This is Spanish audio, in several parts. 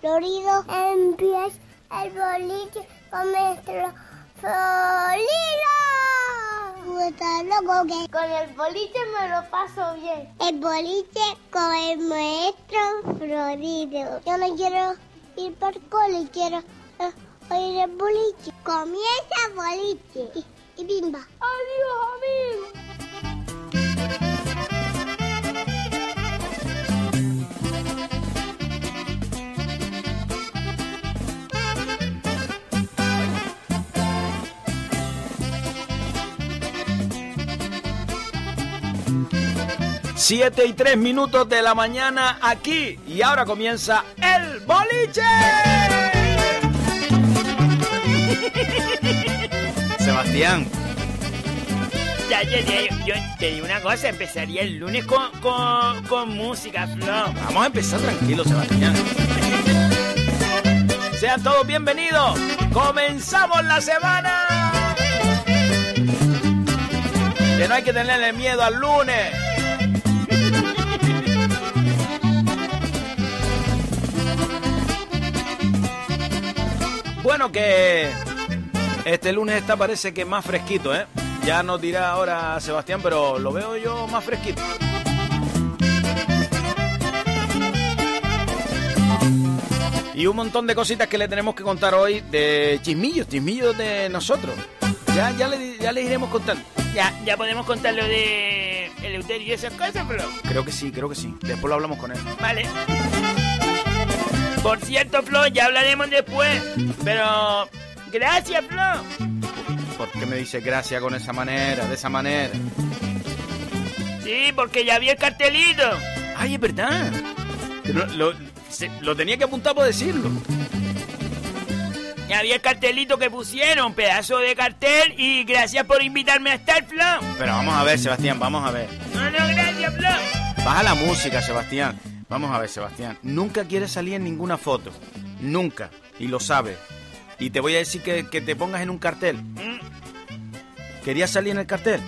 florido empieza el boliche con nuestro florido. Con el boliche me lo paso bien. El boliche con el maestro Florido. Yo no quiero ir por cole, quiero eh, oír el boliche. Comienza el boliche y, y bimba. Adiós, amigo. 7 y 3 minutos de la mañana aquí. Y ahora comienza el boliche. Sebastián. Ya, ya, ya, yo te digo una cosa, empezaría el lunes con, con, con música, Flo. Vamos a empezar tranquilo, Sebastián. Sean todos bienvenidos. Comenzamos la semana. Que no hay que tenerle miedo al lunes. Bueno, que este lunes está parece que más fresquito, ¿eh? Ya nos dirá ahora Sebastián, pero lo veo yo más fresquito. Y un montón de cositas que le tenemos que contar hoy de chismillos, chismillos de nosotros. Ya, ya, le, ya le iremos contando. Ya, ya podemos contar lo de el y esas cosas, pero... Creo que sí, creo que sí. Después lo hablamos con él. Vale. Por cierto, Flo, ya hablaremos después. Pero. Gracias, Flo. ¿Por qué me dice gracias con esa manera, de esa manera? Sí, porque ya vi el cartelito. Ay, es verdad. Lo, lo, tenía que apuntar por decirlo. Ya había el cartelito que pusieron, pedazo de cartel, y gracias por invitarme a estar, Flo. Pero vamos a ver, Sebastián, vamos a ver. No, no, gracias, Flo. Baja la música, Sebastián. Vamos a ver, Sebastián. Nunca quieres salir en ninguna foto. Nunca. Y lo sabes. Y te voy a decir que, te pongas en un cartel. ¿Querías salir en el cartel?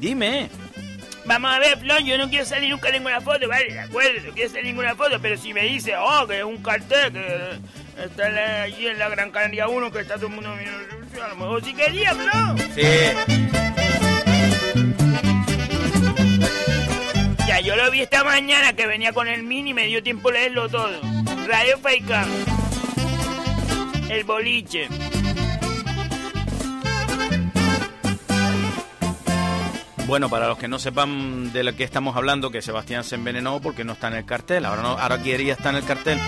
Dime. Vamos a ver, Flon, yo no quiero salir nunca en ninguna foto, vale, de acuerdo, no quiero salir en ninguna foto, pero si me dice, oh, que es un cartel, que está allí en la Gran Canaria 1, que está todo el mundo a lo mejor si quería, Flon. Sí. Yo lo vi esta mañana que venía con el mini y me dio tiempo leerlo todo. Radio Faikan. El boliche. Bueno, para los que no sepan de lo que estamos hablando, que Sebastián se envenenó porque no está en el cartel. Ahora no, ahora quería estar en el cartel.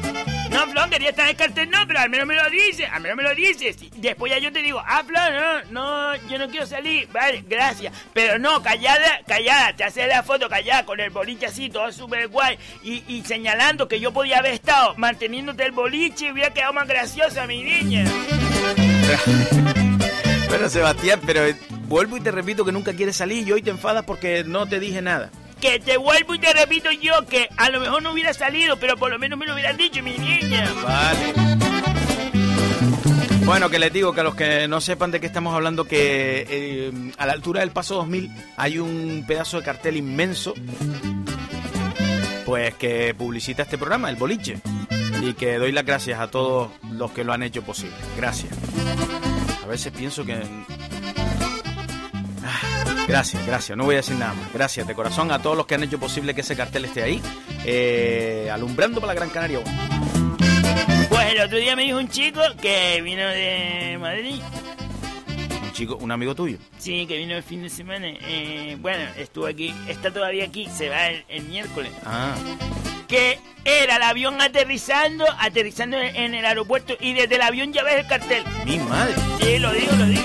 No, Flon, quería estar en no, pero al menos me lo dices, al menos me lo dices. Después ya yo te digo, ah, Flon, no, no, yo no quiero salir, vale, gracias. Pero no, callada, callada, te haces la foto callada con el boliche así, todo súper guay. Y, señalando que yo podía haber estado manteniéndote el boliche y hubiera quedado más graciosa, mi niña. bueno, Sebastián, pero vuelvo y te repito que nunca quieres salir y hoy te enfadas porque no te dije nada. Que te vuelvo y te repito yo que a lo mejor no hubiera salido, pero por lo menos me lo hubieran dicho, mi niña. Vale. Bueno, que les digo que a los que no sepan de qué estamos hablando, que eh, a la altura del Paso 2000 hay un pedazo de cartel inmenso, pues que publicita este programa, el boliche, y que doy las gracias a todos los que lo han hecho posible. Gracias. A veces pienso que... Gracias, gracias, no voy a decir nada más. Gracias de corazón a todos los que han hecho posible que ese cartel esté ahí, eh, alumbrando para la Gran Canaria. Pues el otro día me dijo un chico que vino de Madrid. Un chico, un amigo tuyo. Sí, que vino el fin de semana. Eh, bueno, estuvo aquí, está todavía aquí, se va el, el miércoles. Ah, Que era el avión aterrizando, aterrizando en, en el aeropuerto y desde el avión ya ves el cartel. mi madre. Sí, lo digo, lo digo.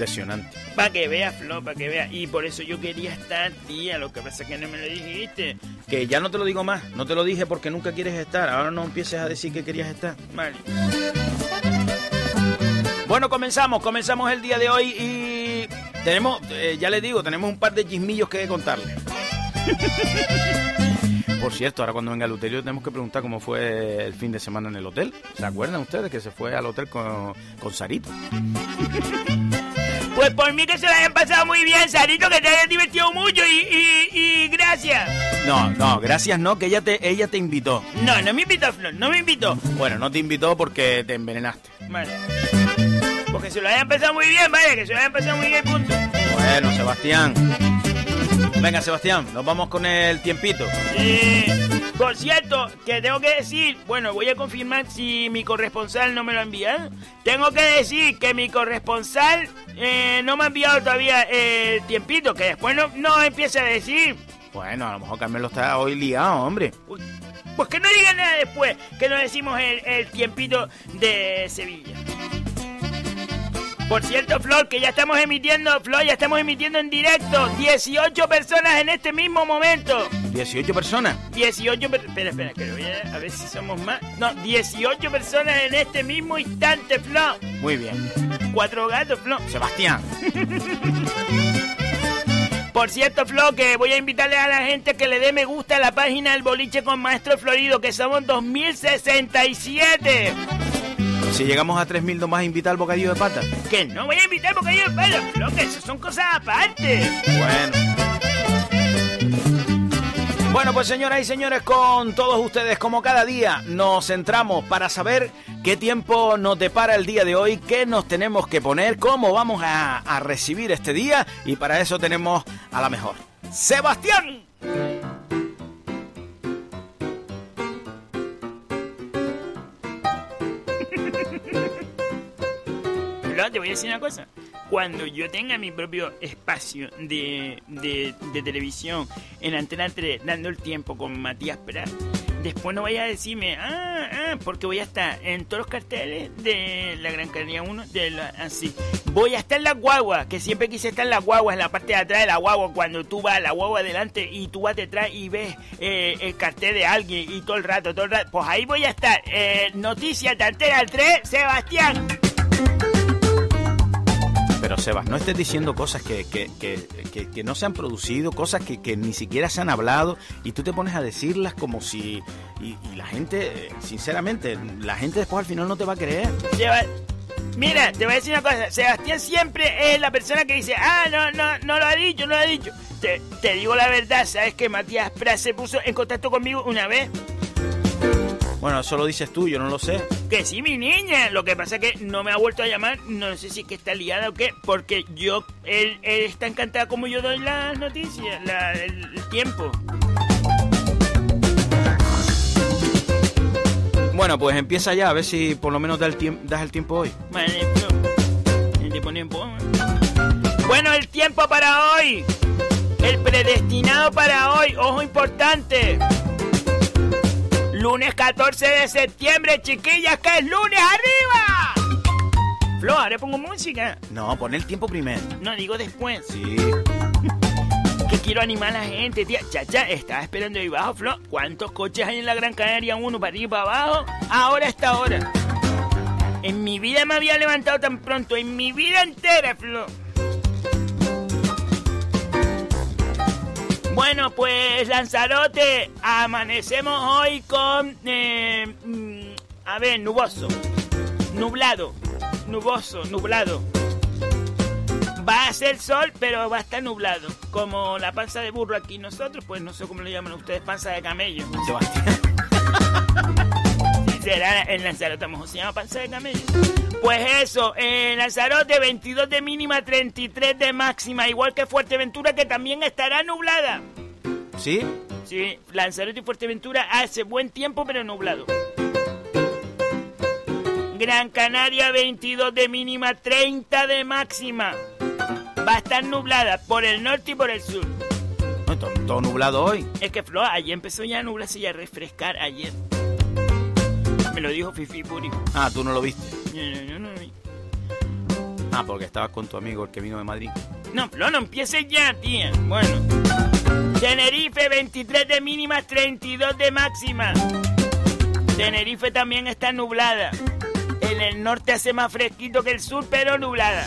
Impresionante. Para que veas, Flo, para que veas. Y por eso yo quería estar, tía. Lo que pasa es que no me lo dijiste. Que ya no te lo digo más, no te lo dije porque nunca quieres estar. Ahora no empieces a decir que querías estar. Vale. Bueno, comenzamos, comenzamos el día de hoy y tenemos, eh, ya les digo, tenemos un par de chismillos que contarles. Por cierto, ahora cuando venga el Luterio tenemos que preguntar cómo fue el fin de semana en el hotel. ¿Se acuerdan ustedes que se fue al hotel con, con Sarito? Pues por mí que se lo hayan pasado muy bien, Sarito, que te hayas divertido mucho y, y, y gracias. No, no, gracias no, que ella te, ella te invitó. No, no me invitó, Flor, no me invitó. Bueno, no te invitó porque te envenenaste. Vale. Porque se lo hayan pasado muy bien, vale, que se lo hayan pasado muy bien, punto. Bueno, Sebastián. Venga, Sebastián, nos vamos con el tiempito. Eh, por cierto, que tengo que decir, bueno, voy a confirmar si mi corresponsal no me lo ha enviado. Tengo que decir que mi corresponsal eh, no me ha enviado todavía el tiempito, que después no, no empiece a decir. Bueno, a lo mejor Carmelo está hoy liado, hombre. Uy, Pues que no digan nada después, que no decimos el, el tiempito de Sevilla. Por cierto, Flor, que ya estamos emitiendo, Flor, ya estamos emitiendo en directo. 18 personas en este mismo momento. 18 personas. 18 per- Espera, espera, que voy a, a ver si somos más. No, 18 personas en este mismo instante, Flo. Muy bien. Cuatro gatos, Flo. Sebastián. Por cierto, Flo, que voy a invitarle a la gente que le dé me gusta a la página del boliche con Maestro Florido, que somos 2067. Si llegamos a 3.000 nomás invita al bocadillo de pata. Que no voy a invitar yo pelo, Flo, que eso son cosas aparte. Bueno. Bueno, pues señoras y señores, con todos ustedes, como cada día, nos centramos para saber qué tiempo nos depara el día de hoy, qué nos tenemos que poner, cómo vamos a, a recibir este día, y para eso tenemos a la mejor. ¡Sebastián! Voy a decir una cosa. Cuando yo tenga mi propio espacio de, de, televisión en Antena 3 dando el tiempo con Matías Prat, después no vaya a decirme, ah, ah, porque voy a estar en todos los carteles de la Gran Canaria 1, de la, así. Voy a estar en la guagua, que siempre quise estar en la guagua, en la parte de atrás de la guagua, cuando tú vas a la guagua adelante y tú vas detrás y ves eh, el cartel de alguien y todo el rato, todo pues ahí voy a estar. Eh, Noticias de Antena 3, Sebastián. Pero Sebas, no estés diciendo cosas que, que, que, no se han producido, cosas que, ni siquiera se han hablado, y tú te pones a decirlas como si... Y, la gente, sinceramente, la gente después al final no te va a creer. Mira, te voy a decir una cosa. Sebastián siempre es la persona que dice, ah, no, no, no lo ha dicho, no lo ha dicho. Te, te digo la verdad, ¿sabes que Matías Prat se puso en contacto conmigo una vez? Bueno, eso lo dices tú, yo no lo sé. Que sí, mi niña. Lo que pasa es que no me ha vuelto a llamar. No sé si es que está liada o qué. Porque yo, él, él está encantado como yo doy las noticias, la- el, el tiempo. Bueno, pues empieza ya, a ver si por lo menos da el tiemp- das el tiempo hoy. Vale, Bueno, el tiempo para hoy. El predestinado para hoy. Ojo importante. Lunes 14 de septiembre, chiquillas, que es lunes arriba. Flo, ahora pongo música. No, pon el tiempo primero. No digo después. Sí. Que quiero animar a la gente, tía. Chacha, estaba esperando ahí abajo, Flo. ¿Cuántos coches hay en la Gran Canaria? Uno para arriba y para abajo. Ahora está hora. En mi vida me había levantado tan pronto, en mi vida entera, Flo. Bueno, pues Lanzarote, amanecemos hoy con... Eh, mm, a ver, nuboso, nublado, nuboso, nublado. Va a ser sol, pero va a estar nublado. Como la panza de burro aquí nosotros, pues no sé cómo le llaman ustedes, panza de camello. Sebastián. Será en Lanzarote, mejor se llama panza de camello. Pues eso, Lanzarote 22 de mínima, 33 de máxima, igual que Fuerteventura que también estará nublada. ¿Sí? Sí, Lanzarote y Fuerteventura hace buen tiempo pero nublado. Gran Canaria 22 de mínima, 30 de máxima. Va a estar nublada por el norte y por el sur. No, todo, todo nublado hoy. Es que Flo, ayer empezó ya a nublarse y a refrescar ayer. Me lo dijo Fifi Puri. Ah, tú no lo viste. No, no, no, no, no. Ah, porque estabas con tu amigo el que vino de Madrid. No, Flo, no empieces ya, tía. Bueno. Tenerife, 23 de mínima, 32 de máxima. Tenerife también está nublada. En el norte hace más fresquito que el sur, pero nublada.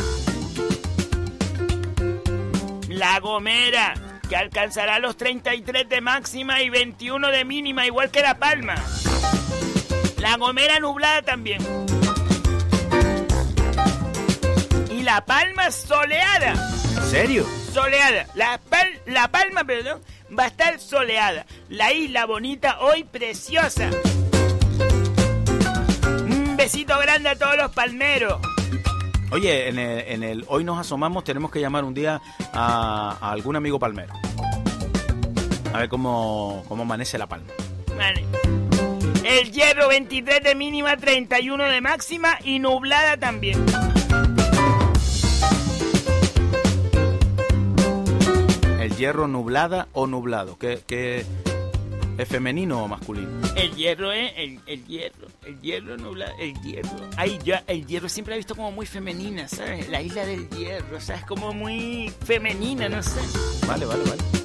La Gomera, que alcanzará los 33 de máxima y 21 de mínima, igual que La Palma. La Gomera nublada también. Y La Palma soleada ¿En serio? soleada. La, Pal- la Palma, perdón, va a estar soleada. La isla bonita hoy preciosa. Un besito grande a todos los palmeros. Oye, en el, en el Hoy nos asomamos tenemos que llamar un día a, a algún amigo palmero. A ver cómo, cómo amanece la palma. Vale. El hierro 23 de mínima, 31 de máxima y nublada también. El hierro nublada o nublado. ¿Qué, qué es femenino o masculino? El hierro es el, el hierro, el hierro nublado, el hierro. Ay, ya, el hierro siempre la he visto como muy femenina, ¿sabes? La isla del hierro, ¿sabes? Como muy femenina, no sé. Vale, vale, vale.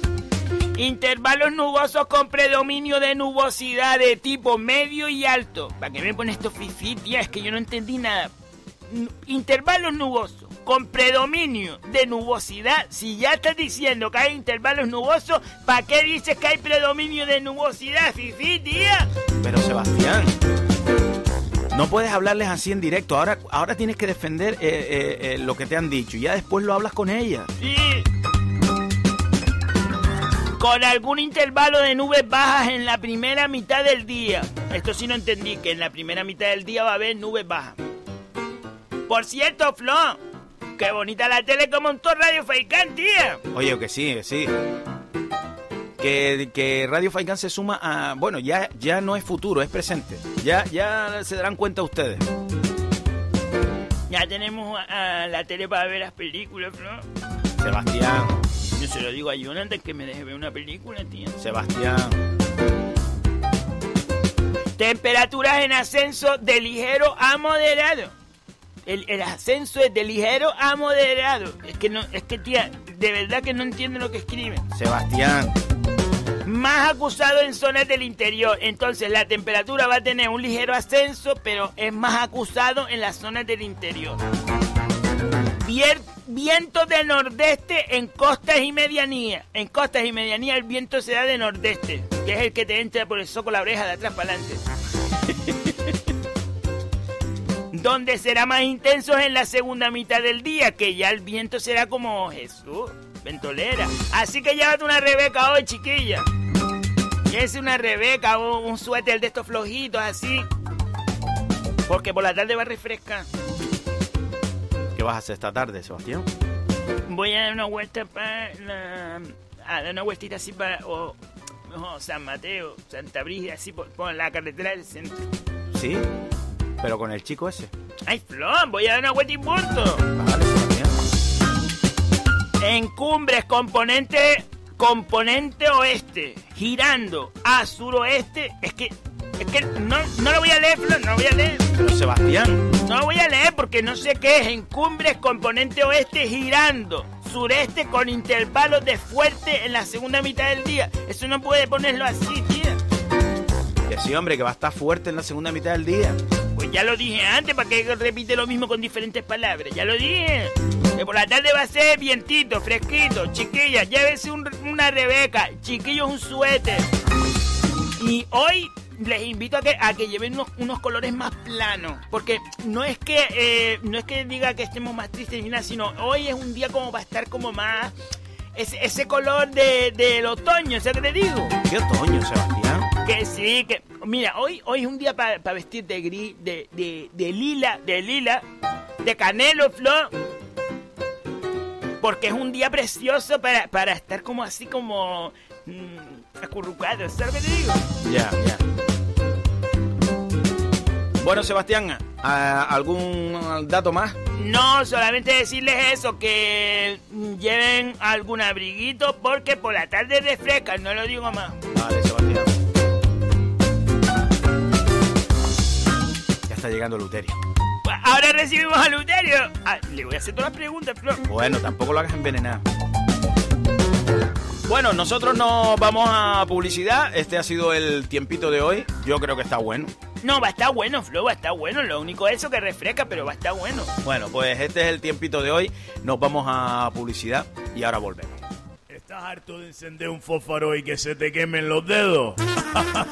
Intervalos nubosos con predominio de nubosidad de tipo medio y alto. ¿Para qué me pones esto fifi, tía? Es que yo no entendí nada. Intervalos nubosos con predominio de nubosidad. Si ya estás diciendo que hay intervalos nubosos, ¿para qué dices que hay predominio de nubosidad, fifi, tía? Pero Sebastián, no puedes hablarles así en directo. Ahora, ahora tienes que defender eh, eh, eh, lo que te han dicho y ya después lo hablas con ella. Sí. Con algún intervalo de nubes bajas en la primera mitad del día. Esto sí no entendí, que en la primera mitad del día va a haber nubes bajas. Por cierto, Flo, qué bonita la tele como montó Radio Faikán, tía. Oye, que sí, que sí. Que, que Radio Faikán se suma a... Bueno, ya, ya no es futuro, es presente. Ya, ya se darán cuenta ustedes. Ya tenemos a, a la tele para ver las películas, Flo. Sebastián, Yo se lo digo a Jonathan que me deje ver una película, tía. Sebastián. Temperaturas en ascenso de ligero a moderado. El, el ascenso es de ligero a moderado. Es que no, es que tía, de verdad que no entiendo lo que escriben. Sebastián. Más acusado en zonas del interior. Entonces la temperatura va a tener un ligero ascenso, pero es más acusado en las zonas del interior. Viento de nordeste en costas y medianía. En costas y medianía el viento se da de nordeste, que es el que te entra por el soco la oreja de atrás para adelante. Donde será más intenso es en la segunda mitad del día, que ya el viento será como Jesús, ventolera. Así que llévate una Rebeca hoy, chiquilla. Llévese una Rebeca o un suéter de estos flojitos así. Porque por la tarde va a refrescar. ¿Qué vas a hacer esta tarde, Sebastián? Voy a dar una vuelta para la... A dar una vueltita así para... O, o San Mateo, Santa Brígida, así por, por la carretera del centro. ¿Sí? Pero con el chico ese. ¡Ay, Flon! Voy a dar una vuelta y punto. Vale, Sebastián. En cumbres, componente, componente oeste, girando a suroeste. Es que, es que no, no lo voy a leer, Flor, no lo voy a leer. Pero Sebastián. No lo voy a leer porque no sé qué es. En cumbres, componente oeste, girando sureste con intervalos de fuerte en la segunda mitad del día. Eso no puede ponerlo así, tía. Que sí, hombre, que va a estar fuerte en la segunda mitad del día. Pues ya lo dije antes, ¿para que repite lo mismo con diferentes palabras? Ya lo dije. Que por la tarde va a ser vientito, fresquito, chiquilla, llévese una Rebeca, chiquillos un suéter. Y hoy les invito a que, a que lleven unos, colores más planos. Porque no es que eh, no es que diga que estemos más tristes ni nada, sino hoy es un día como va a estar como más. Ese, ese color de, del otoño, ¿sabes qué te digo? ¿Qué otoño, Sebastián? Que sí, que. Mira, hoy, hoy es un día para vestir de gris, de, de, de lila, de lila, de canelo, flor porque es un día precioso para, para estar como así como mmm, acurrucado, ¿sabes qué te digo? Ya, ya. Bueno, Sebastián, ¿algún dato más? No, solamente decirles eso, que lleven algún abriguito porque por la tarde refresca, no lo digo más. Vale, Sebastián. Ya está llegando Luterio. Pues ahora recibimos a Luterio. Ah, le voy a hacer todas las preguntas, Flor. Bueno, tampoco lo hagas envenenar. Bueno, nosotros nos vamos a publicidad. Este ha sido el tiempito de hoy. Yo creo que está bueno. No, va a estar bueno, Flo, va a estar bueno. Lo único es eso que refresca, pero va a estar bueno. Bueno, pues este es el tiempito de hoy. Nos vamos a publicidad y ahora volvemos. ¿Estás harto de encender un fósforo y que se te quemen los dedos?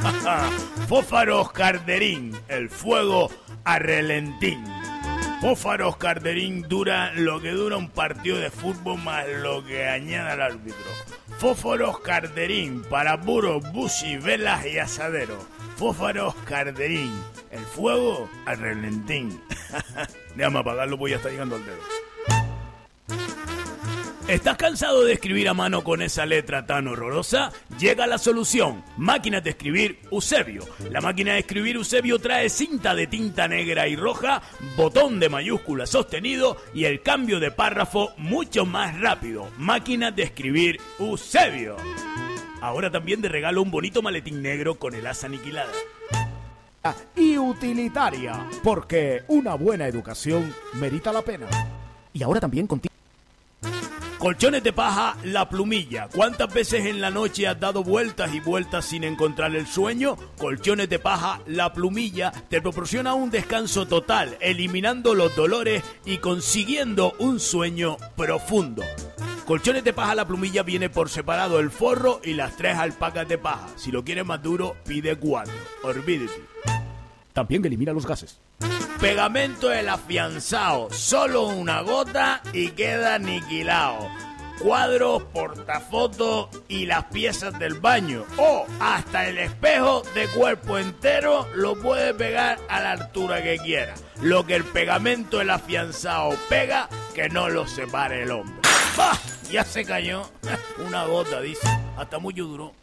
Fósforos Carderín, el fuego a relentín. Fósforos Carderín dura lo que dura un partido de fútbol más lo que añada el árbitro. Fósforos Carderín para puros, bushi, velas y asaderos Fósforos Carderín. El fuego al relentín. Déjame apagarlo, pues ya está llegando al dedo. ¿Estás cansado de escribir a mano con esa letra tan horrorosa? Llega la solución. Máquina de escribir Eusebio. La máquina de escribir Eusebio trae cinta de tinta negra y roja, botón de mayúscula sostenido y el cambio de párrafo mucho más rápido. Máquina de escribir Eusebio. Ahora también de regalo un bonito maletín negro con el asa aniquilada. Y utilitaria, porque una buena educación merita la pena. Y ahora también contigo. Colchones de paja, la plumilla. ¿Cuántas veces en la noche has dado vueltas y vueltas sin encontrar el sueño? Colchones de paja, la plumilla te proporciona un descanso total, eliminando los dolores y consiguiendo un sueño profundo. Colchones de paja la plumilla viene por separado el forro y las tres alpacas de paja. Si lo quieres más duro, pide cuatro. Olvídate. También elimina los gases. Pegamento el afianzado, solo una gota y queda aniquilado. Cuadros, portafotos y las piezas del baño. O hasta el espejo de cuerpo entero lo puede pegar a la altura que quiera. Lo que el pegamento el afianzado pega, que no lo separe el hombre. ¡Bah! Ya se cayó. Una gota, dice. Hasta mucho duró.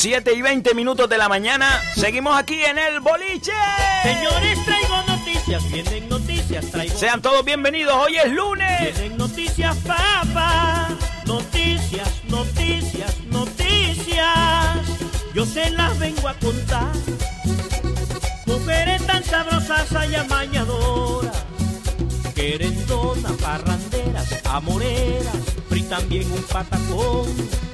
Siete y 20 minutos de la mañana, seguimos aquí en el boliche. Señores, traigo noticias, vienen noticias, traigo. Sean todos bienvenidos, hoy es lunes. Vienen noticias, papá. Noticias, noticias, noticias yo se las vengo a contar. Mujeres tan sabrosas y amañadoras, querendonas, parranderas, amoreras, y también un patacón.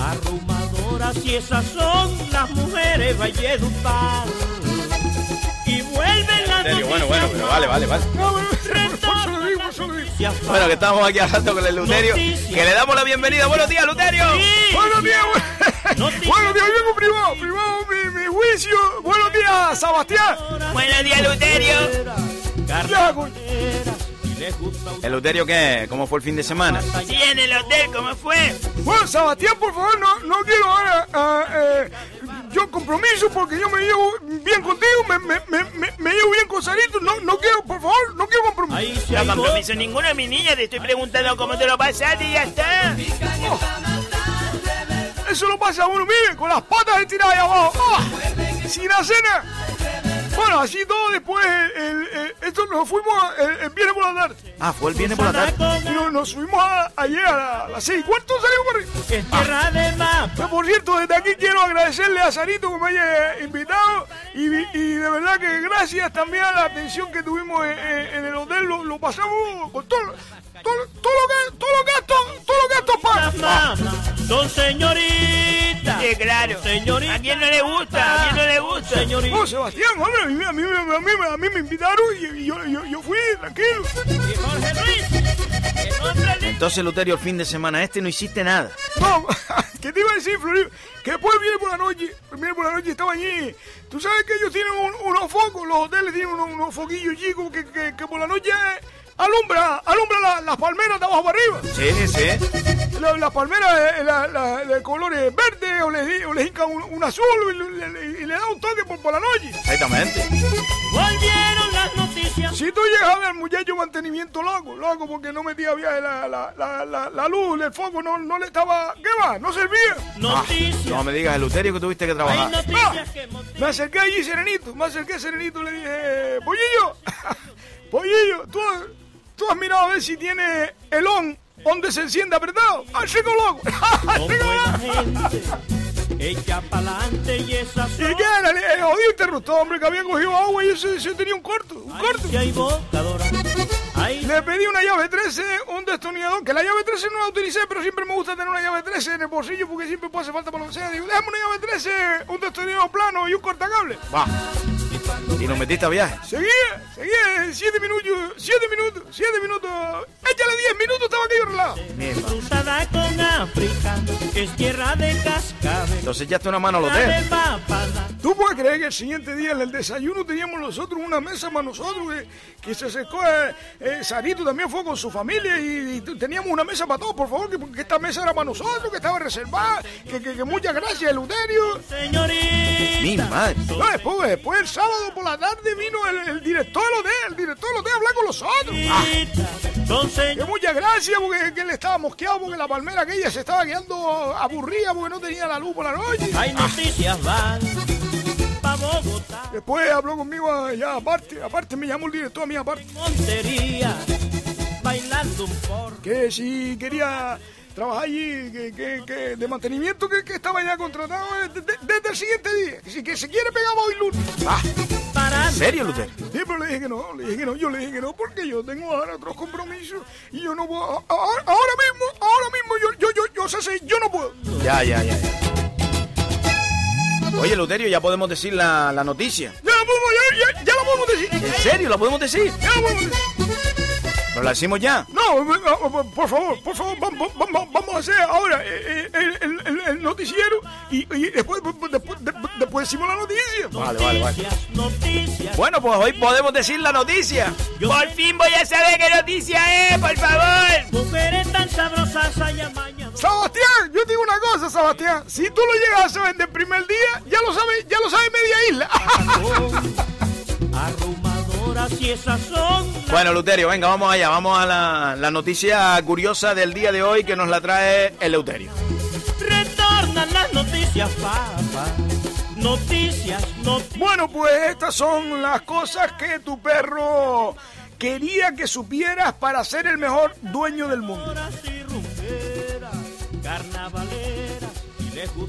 Arrumadoras y esas son las mujeres Valledupar. Y vuelven las serio? Bueno, bueno, pero vale, vale, vale. Bueno, que estamos aquí hablando con el Luterio. Que le damos la bienvenida. Buenos días, Luterio. Buenos días, Buenos días, vengo privado, privado mi, mi juicio. Buenos días, Sebastián. Buenos días, Luterio. ¿El Luterio qué? ¿Cómo fue el fin de semana? Sí, en el hotel, ¿cómo fue? Bueno, Sebastián, por favor, no, no quiero ahora uh, eh, yo compromiso porque yo me llevo bien contigo, me, me, me, me llevo bien con Sarito. No, no quiero, por favor, no quiero compromiso. No compromiso ninguno, mi niña. Te estoy preguntando cómo te lo pasaste y ya está. Eso lo pasa uno, mire, con las patas estiradas ahí abajo. ¡Oh! Sin la cena. Bueno, así todo después, el, el- esto nos fuimos el, el viernes por la tarde. Ah, fue el viernes por la tarde. Y nos, nos fuimos a- ayer a, la- a las seis. ¿Cuánto salimos por ahí? Es tierra de mapa. Por cierto, desde aquí quiero agradecerle a Sarito que me haya invitado y, y de verdad que gracias también a la atención que tuvimos en el hotel, lo, lo pasamos con todo, todo, todo lo que, todo lo gastos, todo lo gastos mamás son señoritas. Sí, claro. Señorita. ¿A quién no le gusta? ¿A quién no le gusta? Señorita. No, Sebastián, hombre, a mí, a mí, a mí, a mí me invitaron y, y yo, yo, yo fui, tranquilo. Y Jorge Luis. Entonces, Luterio, el fin de semana este no hiciste nada. No, ¿qué te iba a decir, Florido? Que después viene por la noche, viene por la noche estaba allí. Tú sabes que ellos tienen un- unos focos, los hoteles tienen unos, unos foquillos chicos que, que, que por la noche alumbra, alumbra la- las palmeras de abajo para arriba. Sí, sí. La- Las palmeras eh, la- la- de colores verdes o les, o les hincan un, un azul y le, le- y le da un toque por, por la noche. Exactamente. Volvieron las noticias. Si tú llegas a ver al muchacho mantenimiento loco, loco, porque no metía bien la, la, la, la, la luz, el foco no, no le estaba... ¿Qué va? No servía. Noticias. No me digas, el Luterio, que tuviste que Hay trabajar. motivan. Me acerqué allí serenito, me acerqué serenito y le dije, Pollillo, Pollillo, ¿tú, tú has mirado a ver si tiene el on donde se enciende apretado. ¡Al seco loco! Gente. Echa pa'lante y esas ¿Y qué era? Eh, jodido interruptor, hombre, que había cogido agua y ese, ese tenía un corto, un corto. Si hay bocadora. Ahí Le pedí una llave 13, un destornillador, que la llave 13 no la utilicé, pero siempre me gusta tener una llave 13 en el bolsillo porque siempre puede hacer falta para lo que sea. Digo, déjame una llave 13, un destornillador plano y un cortacable. Va. Y nos metiste a viaje. Seguía, seguía, siete minutos, siete minutos, siete minutos. Échale diez minutos, estaba aquello relajado. cruzada con África. Es tierra de cascabel. Entonces echaste una mano al Tierra hotel. de papada. ¿Tú puedes creer que el siguiente día en el desayuno teníamos nosotros una mesa para nosotros que, que se acercó eh, eh, Sarito también fue con su familia y, y teníamos una mesa para todos, por favor, que, que esta mesa era para nosotros, que estaba reservada, que, que, que muchas gracias, Eleuterio. Señorita. Mi madre. No, después, después el sábado por la tarde vino el, el director del hotel, el director del hotel a hablar con nosotros. Ah, que muchas gracias porque que él estaba mosqueado porque la palmera aquella se estaba quedando aburrida porque no tenía la luz por la noche. Hay noticias van. Bogotá. Después habló conmigo allá aparte, aparte me llamó el director a mí aparte. Montería. Bailando un porro. que si quería trabajar allí, que, que, que de mantenimiento, que, que estaba ya contratado desde, desde el siguiente día. Que si que se quiere pegar hoy lunes. Ah. ¿En serio, Luterio? Sí, pero le dije que no, le dije que no, yo le dije que no, porque yo tengo ahora otros compromisos y yo no puedo. Ahora mismo, ahora mismo, yo, yo, yo, yo, sé, sé, yo no puedo. Ya, ya, ya. ya. Oye, Luterio, ya podemos decir la, la noticia. Ya lo podemos, ya, ya, ya lo podemos decir. ¿En serio? ¿La podemos decir? Ya lo podemos decir. ¿Pero la decimos ya? No, por favor, por favor, vamos, vamos, vamos a hacer ahora eh, eh, el, el- el- el noticiero y, y después, después, después, después decimos la noticia. Vale, vale, vale. Noticias. Bueno, pues hoy podemos decir la noticia. Por fin voy a saber qué noticia es, por favor. Mujeres tan sabrosas hay amañadas. Sebastián, yo te digo una cosa, Sebastián. Si tú lo llegas a saber del primer día, ya lo sabe, ya lo sabe media isla. Arrumadoras Bueno, Luterio, venga, vamos allá. Vamos a la, la noticia curiosa del día de hoy que nos la trae el Leuterio. Retornan las noticias, papá. Noticias, noticias. bueno, pues estas son las cosas que tu perro quería que supieras para ser el mejor dueño del mundo. y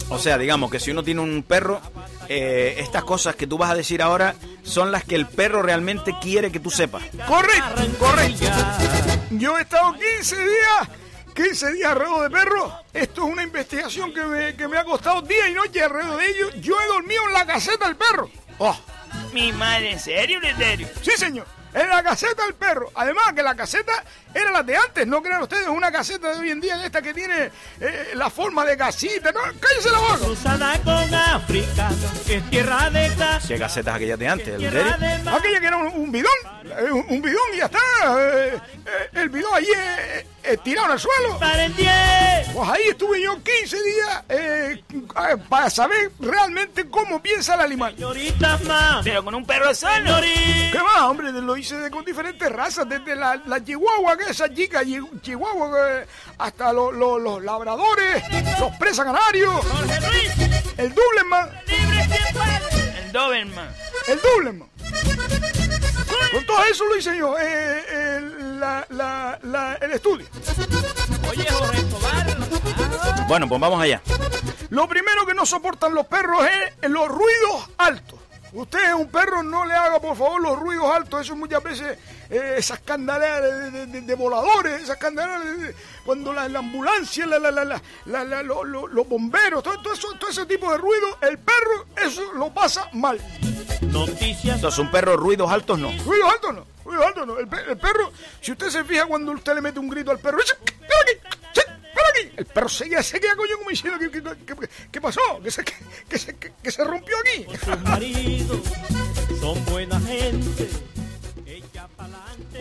O sea, digamos que si uno tiene un perro, eh, estas cosas que tú vas a decir ahora son las que el perro realmente quiere que tú sepas. Correcto, correcto. Yo he estado 15 días, 15 días alrededor de perros. Esto es una investigación que me, que me ha costado día y noche alrededor de ellos. Yo he dormido en la caseta del perro. Oh, Mi madre, ¿en serio, Leterio? Sí, señor. En la caseta del perro. Además que la caseta era la de antes. No crean ustedes una caseta de hoy en día en esta que tiene eh, la forma de casita. No, cállese la boca. cruzada con África. Es tierra de qué casetas aquellas de antes, mar. Aquella que era un, un bidón. eh, un, un bidón y ya está. eh, eh, el bidón allí eh, eh, tirado en el suelo. Para el 10. Pues ahí estuve yo 15 días eh, eh, para saber realmente cómo piensa el animal. Más. Pero con un perro solo. ¿Qué más, hombre? Lo hice con diferentes razas, desde la, la chihuahua, que es esa chica chi- chihuahua, eh, hasta lo- lo- los labradores, los presa canarios, Jorge Luis. el Doberman, Libre quien puede. El Doberman. El Doberman. Con todo eso lo hice yo, eh, eh, la- la- la- el estudio. Oye, Jorge Escobar. Bueno, pues vamos allá. Lo primero que no soportan los perros es los ruidos altos. Usted es un perro, no le haga por favor los ruidos altos. Eso muchas veces, eh, esas candeleras de, de- de- de voladores, esas candeleras de- de- cuando la, la ambulancia, la, la- la- la- la- la- lo- lo- los bomberos, todo, todo eso, todo ese tipo de ruido, el perro eso lo pasa mal. Noticias. Entonces, un perro ruidos altos no. Ruidos altos no, ruidos altos no. El, pe- el perro, si usted se fija cuando usted le mete un grito al perro. ¡Ven aquí! El perro se queda, se queda coño como diciendo, ¿qué, qué, qué- qué pasó? ¿Que se, que, que se, que- que se rompió aquí? Sus maridos son buena gente. Pa'lante.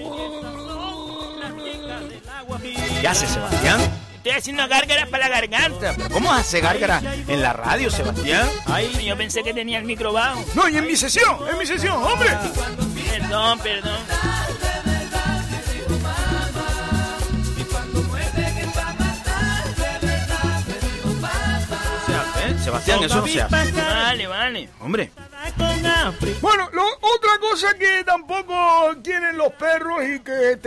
Del agua ¿Qué hace Sebastián? Estoy haciendo gárgaras para la garganta. ¿Cómo hace gárgara en la radio, Sebastián? Ay, yo pensé que tenía el micro bajo. No, y en mi sesión, en mi sesión, hombre. Perdón, perdón. Sebastián, eso no se hace. Vale, vale. Hombre. Bueno, lo- otra cosa que tampoco quieren los perros y que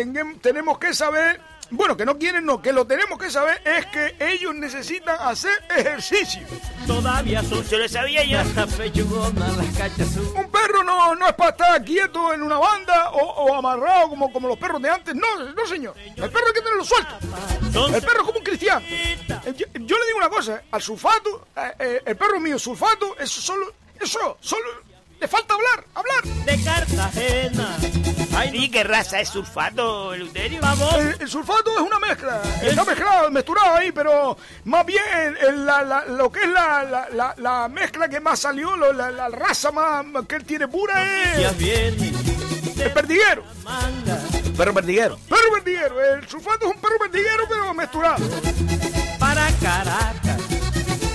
tenemos que saber, bueno, que no quieren, no, que lo tenemos que saber es que ellos necesitan hacer ejercicio. Todavía son Eso lo sabía yo. Un perro no, no es para estar quieto en una banda o, o amarrado como, como los perros de antes. No, no, señor. El perro hay que tenerlo suelto. El perro es como un cristiano. Eh, Yo, yo le digo una cosa, al sulfato, eh, eh, el perro mío, sulfato, eso solo, eso, solo le falta hablar, hablar. de Cartagena. Ay, ¿Y qué raza es sulfato, Eleuterio? vamos. El, el sulfato es una mezcla, está mezclado, mezclado ahí, pero más bien el- la- la- lo que es la, la- la- la mezcla que más salió, lo- la, la raza más que él tiene pura es el perdiguero. perro perdiguero. Perro perdiguero, el sulfato es un perro perdiguero pero mezclado. para Caracas.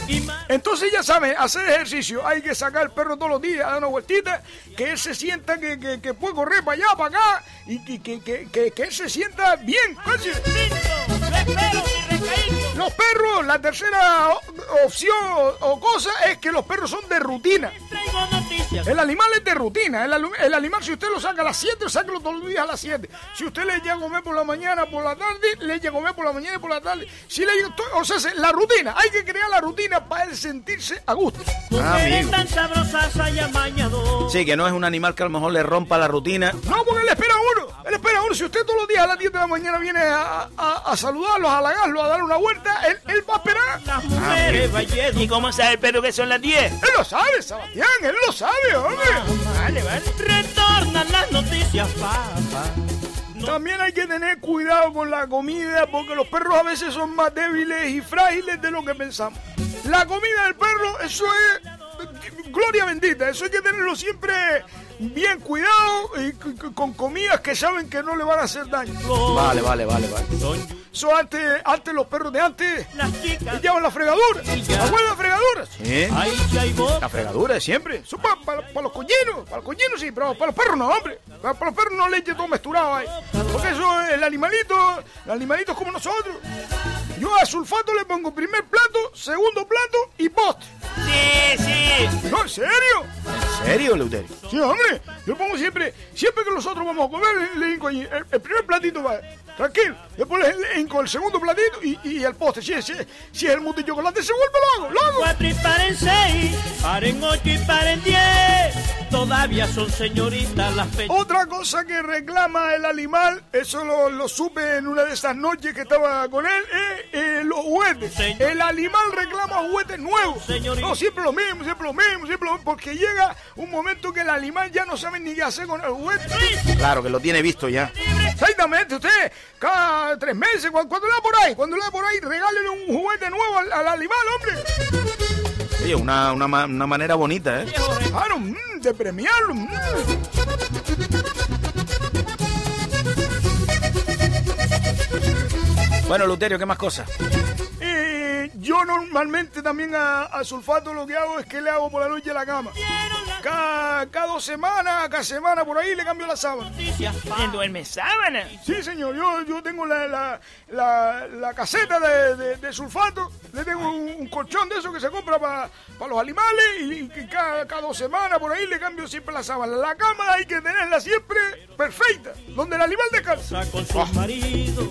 Y Entonces ya saben, hacer ejercicio, hay que sacar el perro todos los días, dar una vueltita, que él se sienta que, que- que puede correr para allá, para acá, y que, que- que él se sienta bien. coche. Los perros, la tercera opción o, cosa es que los perros son de rutina. El animal es de rutina. El, animal, si usted lo saca a las 7, sáquelo todos los días a las 7. Si usted le echa a comer por la mañana, por la tarde, le echa a comer por la mañana y por la tarde. Si le o sea, se- la rutina. Hay que crear la rutina para él sentirse a gusto. Ah, tan. Sí, que no es un animal que a lo mejor le rompa la rutina. No, porque él espera a uno. Él espera a uno. Si usted todos los días a las 10 de la mañana viene a, a, a saludarlos, a halagarlos, a darle una vuelta, él, él va a esperar. Las mujeres valledo. ¿Y cómo sabe el perro que son las 10? Él lo sabe, Sebastián. Él lo sabe, hombre. Vale, vale. Retornan las noticias, papá. También hay que tener cuidado con la comida porque los perros a veces son más débiles y frágiles de lo que pensamos. La comida del perro, eso es gloria bendita, eso hay que tenerlo siempre bien cuidado y con comidas que saben que no le van a hacer daño. Vale, vale, vale, vale. Son Eso antes, antes los perros de antes las chicas. llevaban la fregadura. ya. ¿Abuelas fregaduras? ¿Sí? La fregadura de siempre. Eso para los cochinos, para los cochinos sí, pero para los perros no, hombre. Para, los perros no leche todo mezclado ahí. Porque eso, el animalito, el animalito es como nosotros. Yo a sulfato le pongo primer plato, segundo plato y postre. Sí, sí. No, ¿en serio? ¿En serio, Leuterio? Sí, hombre. Yo pongo siempre, siempre que nosotros vamos a comer, le. El, el primer platito va, tranquilo. Después le, le hinco el segundo platito y, y el postre. Si es, si es- si es el mousse de chocolate, se vuelve lo hago, lo hago. Cuatro y paren seis, paren ocho y paren diez. Todavía son señoritas las pe... Otra cosa que reclama el animal, eso lo, lo supe en una de esas noches que estaba con él, es eh, los juguetes. Señor. El animal reclama juguetes nuevos. Señorita. No, siempre lo mismo, siempre lo mismo, siempre lo mismo, porque llega un momento que el animal ya no sabe ni qué hacer con el juguete. Claro, que lo tiene visto ya. Exactamente, usted cada tres meses, cuando, cuando le da por ahí, cuando le da por ahí, regálele un juguete nuevo al, al animal, hombre. Oye, una, una, una manera bonita, ¿eh? Claro, mm, de premiarlo. mm. Bueno, Luterio, ¿qué más cosas? Eh, yo normalmente también a, a sulfato lo que hago es que le hago por la noche la cama. Cada, cada dos semanas, cada semana por ahí le cambio la sábana. ¿En duerme sábana? Sí, señor, yo, yo tengo la, la, la, la caseta de, de- de sulfato, le tengo un, un colchón de eso que se compra para los animales y, cada, cada dos semanas por ahí le cambio siempre la sábana. La cama hay que tenerla siempre perfecta, donde el animal descansa. Con sus maridos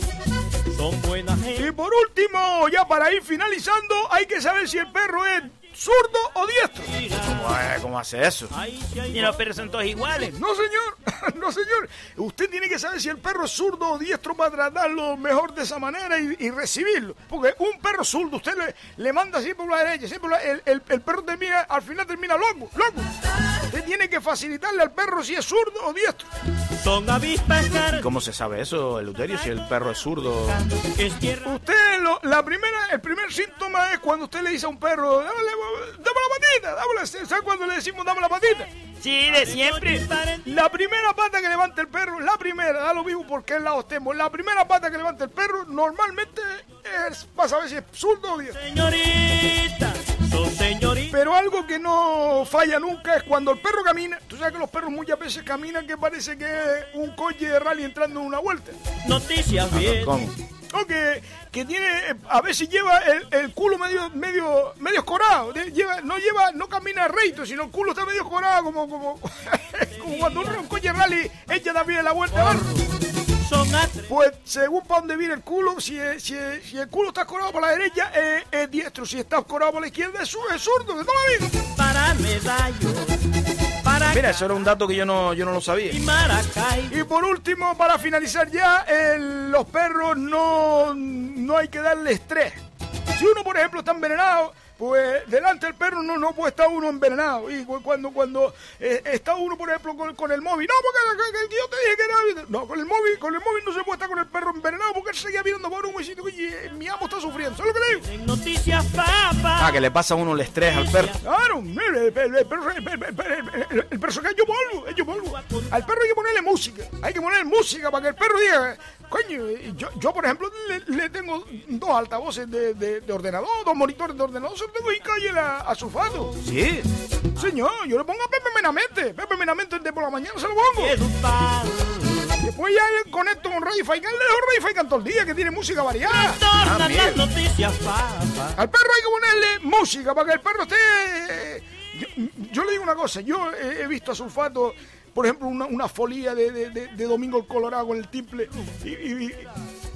son buena gente. Y por último, ya para ir finalizando, hay que saber si el perro es zurdo o diestro. ¿Cómo, es? ¿Cómo hace eso? Y los perros son todos iguales. No, señor, no, señor. Usted tiene que saber si el perro es zurdo o diestro para tratarlo mejor de esa manera y, y recibirlo. Porque un perro zurdo, usted le, le manda siempre por la derecha, siempre por la- el, el, el perro termina, al final termina loco, loco. Usted tiene que facilitarle al perro si es zurdo o diestro. Son avispas ¿Y ¿Cómo se sabe eso, Eleuterio, si el perro es zurdo? Usted, lo- la primera, el primer síntoma es cuando usted le dice a un perro, dame, la- dame la patita, dame la- ¿sabe cuando le decimos dame la patita? Sí, de siempre. La primera pata que levanta el perro, la primera, da lo mismo por qué lado estemos, la primera pata que levanta el perro normalmente es para saber si es zurdo o diestro. Señorita. Pero algo que no falla nunca es cuando el perro camina. Tú sabes que los perros muchas veces caminan que parece que es un coche de rally entrando en una vuelta. Noticias bien. ¿Cómo? O que, que tiene, a veces lleva el, el culo medio, medio, medio escorado. Lleva, no lleva, no camina recto, sino el culo está medio escorado, como, como, como cuando un, un coche de rally echa también la vuelta. Pues según para dónde viene el culo, si, el culo está escorado por la derecha, es, es diestro. Si está escorado por la izquierda, es, zu- es zurdo, de toda la vida. Para medallo. Para Mira, eso era un dato que yo no, yo no lo sabía. Y por último, para finalizar ya, el- los perros no, no hay que darle estrés. Si uno, por ejemplo, está envenenado, pues delante del perro no, no puede estar uno envenenado. Y cu- cuando, cuando eh, está uno, por ejemplo, con, con el móvil, no, porque que- que yo te dije que era... No, con el móvil, con el móvil no se puede estar con el perro envenenado porque él seguía mirando por un huesito y eh, mi amo está sufriendo. ¿Sabes lo que le digo? En noticias papa. Ah, que le pasa a uno el estrés al perro. Claro, mire, el, el- el perro, el, el- el- el- el polvo, polvo. Al perro hay que ponerle música, hay que ponerle música para que el perro diga, coño, yo, yo por ejemplo le, le tengo dos altavoces de, de- de ordenador, dos monitores de ordenador, se los tengo y calle a, sulfato. Sí. Señor, yo le pongo a Pepe Menamente, Pepe Menamente de por la mañana se lo pongo. Después ya conecto con Radio Faikan, le dejo Radio Faikan todo el día, que tiene música variada. Las noticias. Al perro hay que ponerle música para que el perro esté. Yo, yo le digo una cosa, yo he, he visto a Sulfato, por ejemplo, una, una folía de, de- de- de Domingo el Colorado con el timple y, y,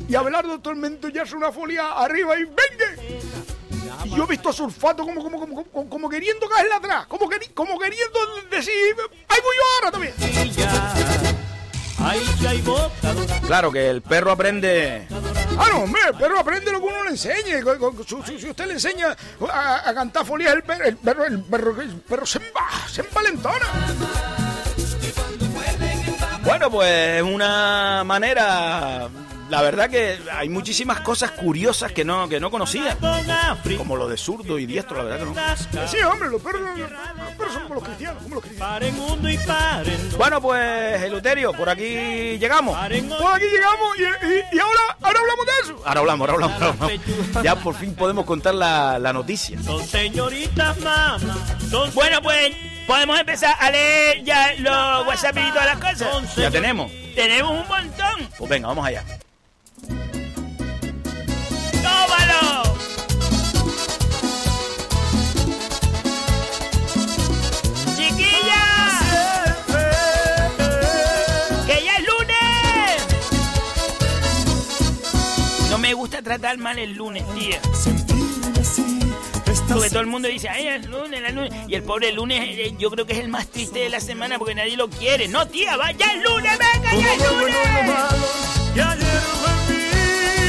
y Abelardo Tormento ya hace una folía arriba y ¡venga! Y yo he visto a Sulfato como, como, como, como, como queriendo caerle atrás, como, queri- como queriendo decir, ¡ahí voy yo ahora también! Claro que el perro aprende. Ah, no, hombre, el perro aprende lo que uno le enseñe. Si usted le enseña a, a cantar folías, el perro, el perro, el perro, el perro se, emba- se empalentona. Bueno, pues es una manera. La verdad que hay muchísimas cosas curiosas que no, que no conocía. Como lo de zurdo y diestro, la verdad que no. Sí, hombre, los perros, los, perros son como los cristianos, como los cristianos. Bueno, pues, Eleuterio, por aquí llegamos. Pues aquí llegamos y, y- y ahora, ahora hablamos de eso. Ahora hablamos, ahora hablamos, ahora hablamos. Ya por fin podemos contar la, la noticia. Son señoritas mamá. Bueno, pues podemos empezar a leer ya los WhatsApp y todas las cosas. Ya tenemos. Tenemos un montón. Pues venga, vamos allá. ¡Tómalo! ¡Chiquillas! ¡Que ya es lunes! No me gusta tratar mal el lunes, tía. Porque todo el mundo dice, ay, es lunes, es lunes. Y el pobre lunes, eh, yo creo que es el más triste de la semana porque nadie lo quiere. No, tía, va, ya es lunes, venga, ya es lunes.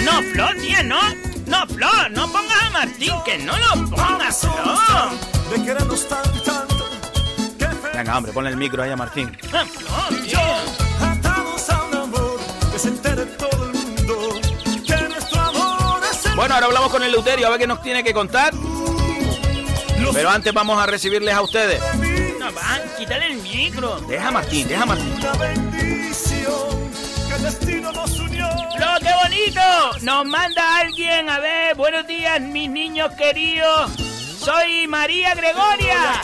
No, Flor, tía, no. No, Flor, no pongas a Martín, que no lo pongas, Flor. Venga, hombre, ponle el micro ahí a Martín. Ah, Flor, tía. atados a un amor, que se entere todo el mundo, que nuestro amor es el Bueno, ahora hablamos con el Eleuterio a ver qué nos tiene que contar. Pero antes vamos a recibirles a ustedes. No, va, quítale el micro. Deja a Martín, deja a Martín. una bendición que el destino nos unió. ¡Lo qué bonito! Nos manda alguien, a ver, buenos días, mis niños queridos. Soy María Gregoria.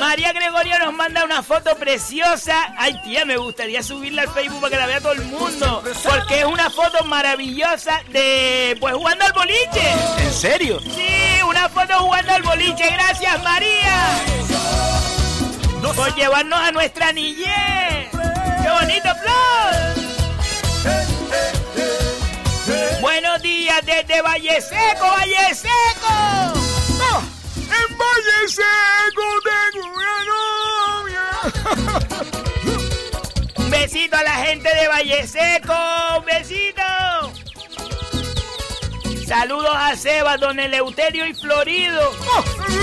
María Gregorio nos manda una foto preciosa. Ay, tía, me gustaría subirla al Facebook para que la vea todo el mundo. Porque es una foto maravillosa de, pues, jugando al boliche. ¿En serio? Sí, jugando al boliche. Gracias, María. Por llevarnos a nuestra niñez. ¡Qué bonito, Flor! Buenos días desde Valle Seco, Valle Seco. En Valle Seco tengo una novia. Un besito a la gente de Valle Seco, un besito. Saludos a Seba, don Eleuterio y Florido. Ah, Dale,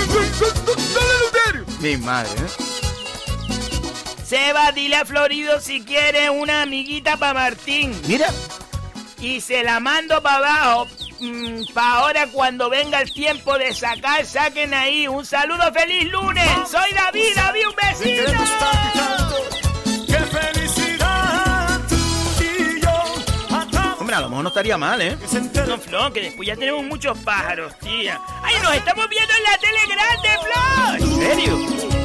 Luterio. Mi madre, ¿eh? Seba, dile a Florido si quiere una amiguita para Martín. Mira, Y se la mando para abajo. para ahora cuando venga el tiempo de sacar, saquen ahí. Un saludo, feliz lunes. Soy David, David, un besito. A lo mejor no estaría mal, ¿eh? No, Flor, que después ya tenemos muchos pájaros, tía. ¡Ay, nos estamos viendo en la tele grande, Flor! ¿En serio?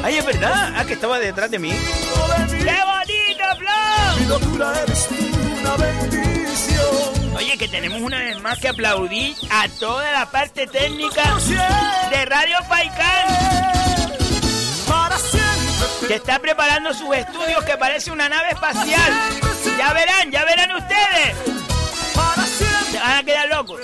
Ay, es verdad. Ah, que estaba detrás de mí. ¡Qué bonito, Flor! Mi locura eres tú, una bendición. Oye, que tenemos una vez más que aplaudir a toda la parte técnica de Radio para siempre. que está preparando sus estudios que parece una nave espacial. Ya verán, ya verán ustedes. Van a quedar locos.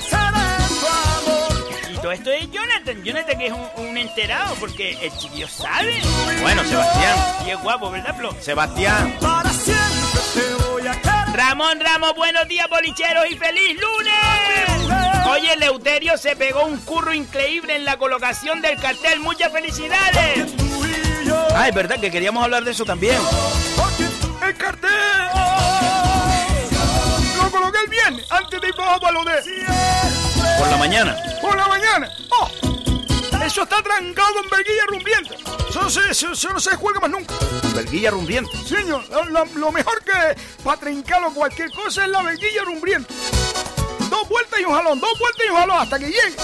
Y todo esto es Jonathan. Jonathan que es un, un enterado porque el chiquillo sabe. Bueno, Sebastián. Y es guapo, ¿verdad, Flo? Sebastián. Para siempre te voy a. Ramón Ramos, buenos días, bolicheros y feliz lunes. Oye, Leuterio se pegó un curro increíble en la colocación del cartel. Muchas felicidades. Ah, es verdad que queríamos hablar de eso también. El cartel. Viernes, antes de ir para de Por la mañana. por la mañana. ¡Oh! Eso está trancado con verguilla rumbiente. Eso, no se- eso- eso no se juega más nunca. Verguilla rumbiente. Señor, lo, lo- lo mejor que para trincarlo cualquier cosa es la verguilla rumbiente. Dos vueltas y un jalón, dos vueltas y un jalón hasta que llegue.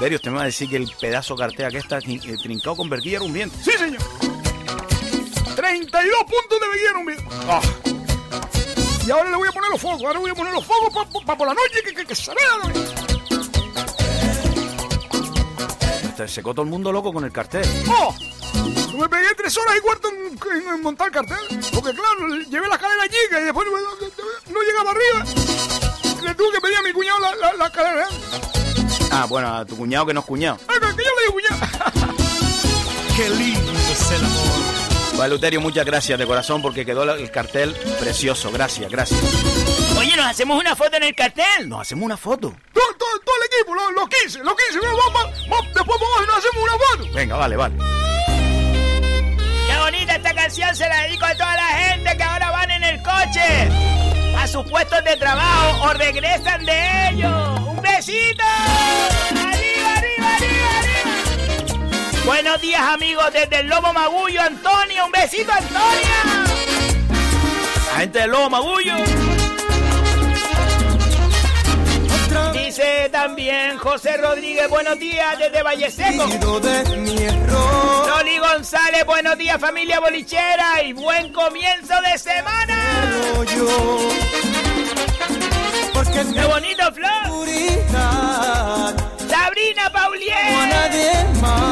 En usted me va a decir que el pedazo de cartea que está eh, trincado con verguilla rumbiente. Sí, señor. 32 puntos de verguilla rumbiente. Ah. Y ahora le voy a poner los focos, ahora voy a poner los focos para por la noche que, que, que se vea. secó todo el mundo loco con el cartel. ¡Oh! Me pegué tres horas y cuarto en, en- en montar el cartel. Porque claro, llevé la escalera chica y después no, no llegaba arriba. Le tuve que pedir a mi cuñado la, la, la escalera. Ah, bueno, a tu cuñado que no es cuñado. Ah, que que yo le digo cuñado. Qué lindo es el amor. Vale, Luterio, muchas gracias de corazón porque quedó el cartel precioso. Gracias, gracias. Oye, ¿nos hacemos una foto en el cartel? Nos hacemos una foto. Todo, todo, todo el equipo, los, los 15, los 15. Vamos, vamos, vamos, después vamos y nos hacemos una foto. Venga, vale, vale. Qué bonita esta canción, se la dedico a toda la gente que ahora van en el coche a sus puestos de trabajo o regresan de ellos. ¡Un besito! ¡Arriba, arriba, arriba, arriba! Buenos días, amigos, desde el Lobo Magullo, Antonio. ¡Un besito, Antonia! La gente del Lobo Magullo. Dice también José Rodríguez, buenos días desde Valle Seco. Loli González, buenos días familia bolichera y buen comienzo de semana. ¡Qué bonito, Flor! Sabrina Paulier.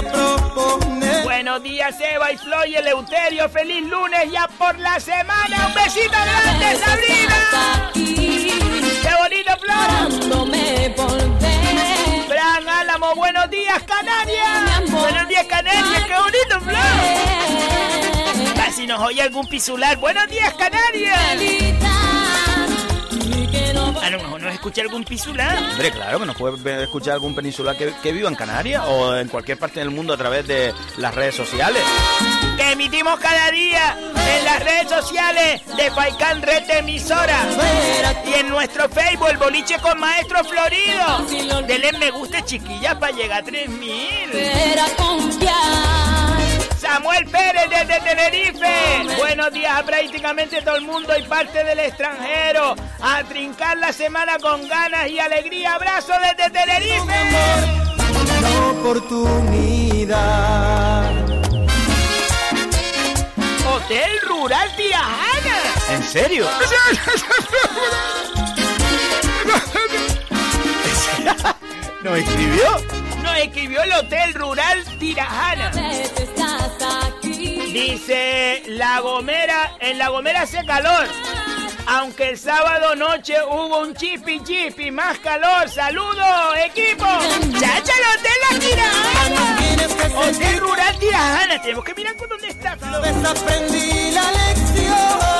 A proponer. Buenos días, Eva y Flor y Eleuterio. Feliz lunes ya por la semana. Un besito grande, Sabrina. ¡Qué bonito, Flor! Fran Álamo, buenos días, Canarias. Buenos días, Canarias. ¡Qué bonito, Flor! Casi nos oye algún pisular. Buenos días, Canarias. A lo mejor nos escucha algún pisular. Hombre, claro que nos puede escuchar algún peninsular que, que viva en Canarias o en cualquier parte del mundo a través de las redes sociales. que emitimos cada día en las redes sociales de Faikán Red de Emisora y en nuestro Facebook, el boliche con Maestro Florido. Denle me gusta, chiquillas, para llegar a 3000. Samuel Pérez desde Tenerife. Buenos días a prácticamente todo el mundo y parte del extranjero. A trincar la semana con ganas y alegría. Abrazo desde Tenerife. oportunidad. Hotel Rural Tirajana. ¿En serio? ¿Nos escribió? Escribió el Hotel Rural Tirajana. Dice, La Gomera, en La Gomera hace calor. Aunque el sábado noche hubo un chipi chipi, más calor. ¡Saludos, equipo! ¡Chacha, el Hotel La Tirajana! Hotel Rural Tirajana. Tenemos que mirar con dónde está. Desaprendí la lección.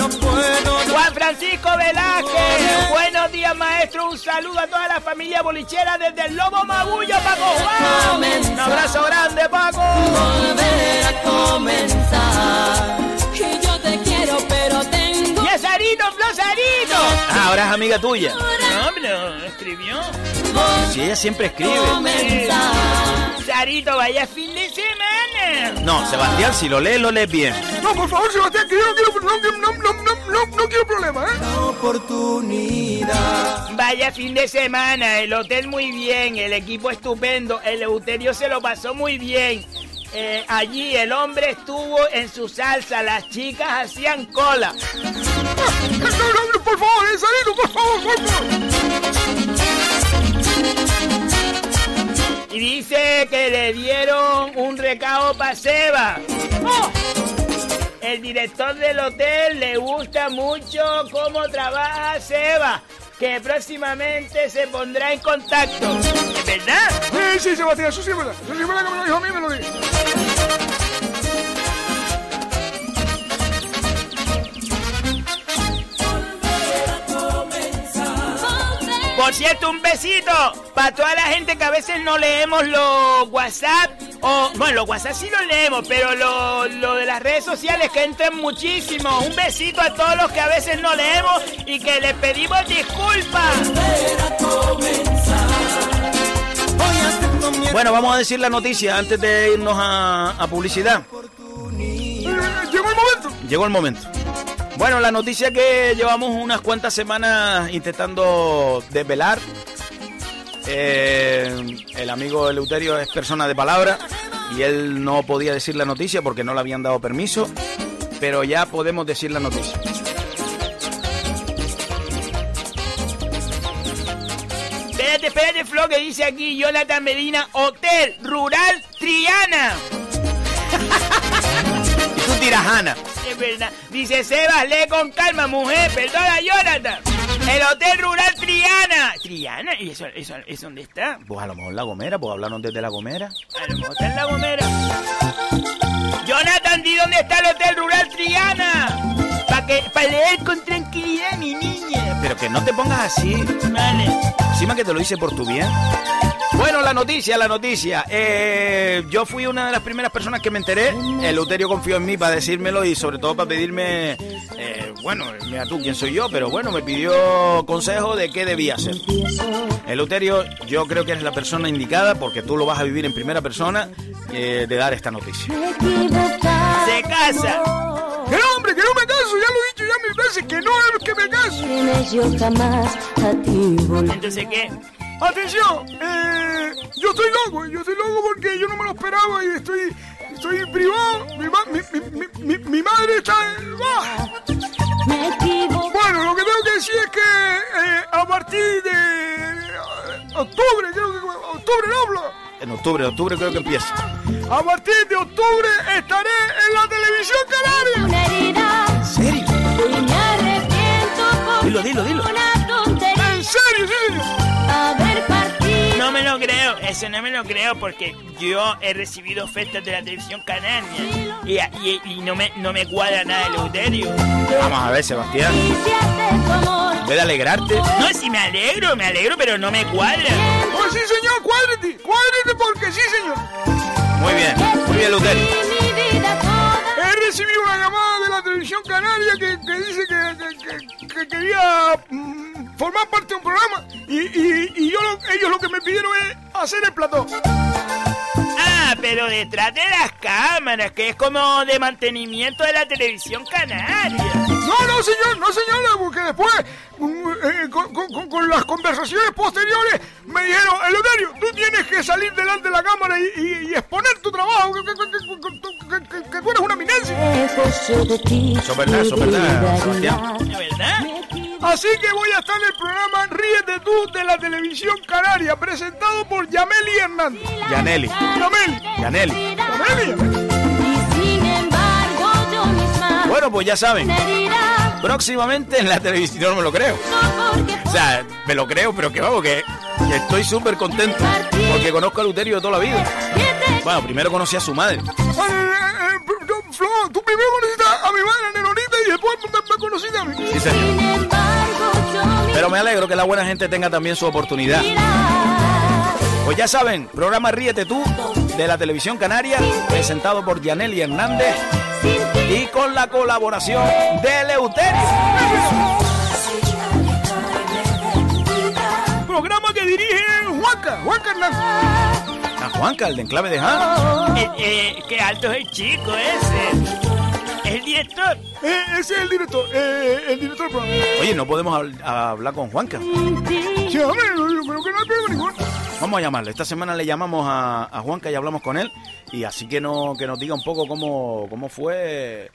No puedo Juan Francisco Velázquez. Buenos días, maestro. Un saludo a toda la familia bolichera desde el Lobo Magullo, Paco Juan. Un abrazo grande, Paco. volver a comenzar. Que yo te quiero, pero tengo Y a Sarito, Flo Sarito. Ah, ahora es amiga tuya. No, pero escribió. Si ella siempre escribe. Vaya fin de semana. No, Sebastián, si lo lees, lo lees bien. No, por favor, Sebastián, que yo no quiero, no, no, no, no, no, no quiero problemas, ¿eh? Oportunidad. Vaya fin de semana, el hotel muy bien, el equipo estupendo, el Euterio se lo pasó muy bien. Eh, allí el hombre estuvo en su salsa, las chicas hacían cola. No, no, por favor, eh, por favor, por favor. Y dice que le dieron un recado para Seba. ¡Oh! El director del hotel le gusta mucho cómo trabaja Seba, que próximamente se pondrá en contacto. ¿Es verdad? Sí, sí, Sebastián, eso sí es verdad. Eso sí es verdad que me lo dijo a mí, me lo dijo. Por cierto, un besito para toda la gente que a veces no leemos los WhatsApp. O, bueno, los WhatsApp sí los leemos, pero lo, lo de las redes sociales que entran muchísimo. Un besito a todos los que a veces no leemos y que les pedimos disculpas. Bueno, vamos a decir la noticia antes de irnos a, a publicidad. Eh, Llegó el momento. Llegó el momento. Bueno, la noticia que llevamos unas cuantas semanas intentando desvelar. Eh, el amigo Eleuterio es persona de palabra y él no podía decir la noticia porque no le habían dado permiso, pero ya podemos decir la noticia. Espérate, espérate, Flo, que dice aquí Jonathan Medina, Hotel Rural Triana. Tirajana. Es verdad. Dice Sebas, lee con calma, mujer. Perdona, Jonathan. El Hotel Rural Triana. ¿Triana? ¿Y eso, eso, eso dónde está? Pues a lo mejor La Gomera, pues hablaron desde La Gomera. A lo mejor está en La Gomera. Jonathan, di dónde está el Hotel Rural Triana. Para que, para leer con tranquilidad, mi niña. Pero que no te pongas así. Vale. Encima que te lo hice por tu bien. Bueno, la noticia, la noticia. Eh, yo fui una de las primeras personas que me enteré. El Euterio confió en mí para decírmelo y sobre todo para pedirme, eh, bueno, mira tú quién soy yo, pero bueno, me pidió consejo de qué debía hacer. El Euterio, yo creo que eres la persona indicada porque tú lo vas a vivir en primera persona eh, de dar esta noticia. Se casa. No, hombre, que no me caso, ya lo he dicho ya mil veces, que no es que me caso. yo jamás a ti volveré. Entonces, ¿qué? Atención, eh, yo estoy loco, yo estoy loco porque yo no me lo esperaba y estoy, estoy privado. Mi, ma- mi, mi, mi- madre está. ¡ah! Bueno, lo que tengo que decir es que eh, a partir de eh, octubre, creo que octubre no hablo. En octubre, octubre creo que empieza. A partir de octubre estaré en la televisión canaria. Una herida ¿En serio? y me arrepiento por Dilo, dilo, dilo. una tontería. En serio, sí. No me lo creo, eso no me lo creo porque yo he recibido ofertas de la televisión canaria y, y- y no, me, no me cuadra nada el Euterio. Vamos a ver, Sebastián. Vez de alegrarte, No, si me alegro, me alegro, pero no me cuadra. Pues sí, señor, cuádrete, cuádrete porque sí, señor. muy bien, muy bien, Euterio. He recibido una llamada de la televisión canaria que, que dice que, que- que- que quería mm, formar parte de un programa y, y- y yo lo- ellos lo que me pidieron es hacer el plató. Ah, pero detrás de las cámaras, que es como de mantenimiento de la televisión canaria. No, no, señor, no, señora, porque después, mm, eh, con, con- con las conversaciones posteriores, me dijeron, Eleuterio, tú tienes que salir delante de la cámara y, y- y exponer tu trabajo, que, que- que- que- que- que- que tú eres una eminencia. Eso es verdad, eso es verdad, Sebastián. ¿Es verdad? Así que voy a estar en el programa Ríete tú de la televisión canaria, presentado por Yameli Hernández. Yaneli. Yameli. Yaneli. Yameli, Yameli. Y sin embargo yo misma Bueno, pues ya saben. Próximamente en la televisión, no me lo creo. O sea, me lo creo, pero que vamos, que, que estoy súper contento. Porque conozco a Luterio de toda la vida. Bueno, primero conocí a su madre. Eh, eh, eh, no, Flor, tú primero conociste a mi madre, después me, conociste a mí. Sí, señor. Pero me alegro que la buena gente tenga también su oportunidad. Pues ya saben, programa Ríete tú de la televisión canaria, presentado por Yaneli Hernández y con la colaboración de Leuterio. Programa que dirige Juanca, Juanca Hernández. A Juanca, el de Enclave de Han. Eh, eh, qué alto es el chico ese. Director. Eh, ese es el director, eh, el director. Oye, no podemos habl- hablar con Juanca. Sí, hombre, yo yo creo que no hay problema ninguno. Vamos a llamarle. Esta semana le llamamos a, a Juanca y hablamos con él. Y así que, no, que nos diga un poco cómo, cómo fue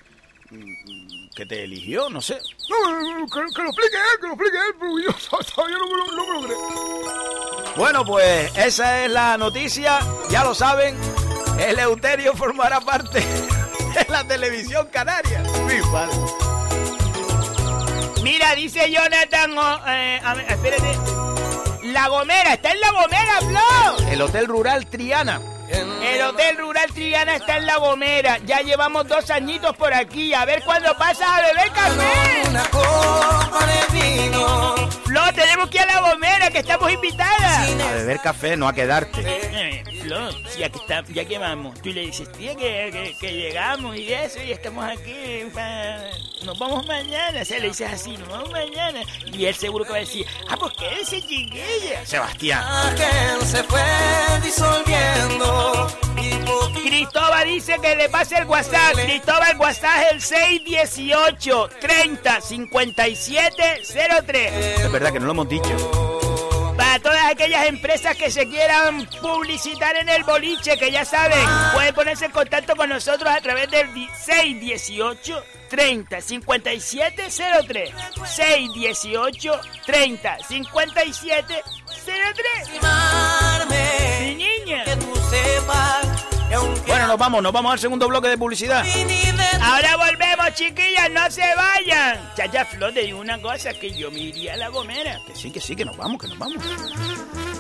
mm, que te eligió, no sé. No, eh, que, que lo explique él, que lo explique él, pero yo todavía no me lo, no me lo creo. Bueno, pues esa es la noticia. Ya lo saben. El Euterio formará parte de la televisión canaria. Mira, dice Jonathan. oh, eh, a ver, espérate. La Gomera, está en La Gomera, Flo. El Hotel Rural Triana. El Hotel Rural Triana está en La Gomera. Ya llevamos dos añitos por aquí. A ver cuándo pasas a beber café. Una copa de vino. Flo, tenemos que ir a La Gomera, que estamos invitadas. A beber café, no a quedarte. Eh, Flo, si que, está, ya que vamos, tú le dices, tía, que, que, que llegamos y eso, y estamos aquí, pa- nos vamos mañana. O sea, le dices así, nos vamos mañana. Y él seguro que va a decir, ah, pues quédese chiquilla. Sebastián. Aquel se fue disolviendo. Cristóbal dice que le pase el WhatsApp. Cristóbal, WhatsApp es el 618 30 57 03. Es verdad que no lo hemos dicho. Para todas aquellas empresas que se quieran publicitar en el boliche, que ya saben, pueden ponerse en contacto con nosotros a través del di- 618 30 57 03. 618 30 57 03. amarme. Mi niña. Bueno, nos vamos, nos vamos al segundo bloque de publicidad. de Ahora volvemos, chiquillas, no se vayan. Chacha Flor, digo una cosa, que yo me iría a la gomera. Que sí, que sí, que nos vamos, que nos vamos.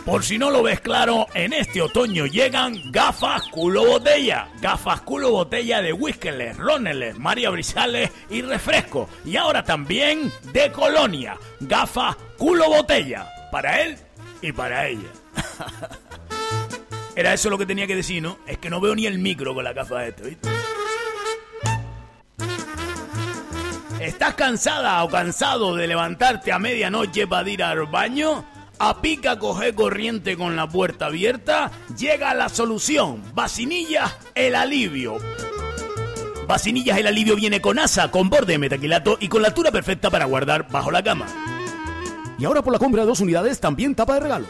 Por si no lo ves claro, en este otoño llegan gafas culo botella. Gafas culo botella de Whiskeles, Roneles, María Brizales y refresco. Y ahora también de Colonia. Gafas culo botella. Para él y para ella. Era eso lo que tenía que decir, ¿no? Es que no veo ni el micro con la gafa esta, ¿viste? ¿Estás cansada o cansado de levantarte a medianoche para ir al baño? ¿A pica coger corriente con la puerta abierta? Llega la solución. Vacinillas, el alivio. Vacinillas, el alivio viene con asa, con borde de metaquilato y con la altura perfecta para guardar bajo la cama. Y ahora por la compra de dos unidades también tapa de regalo.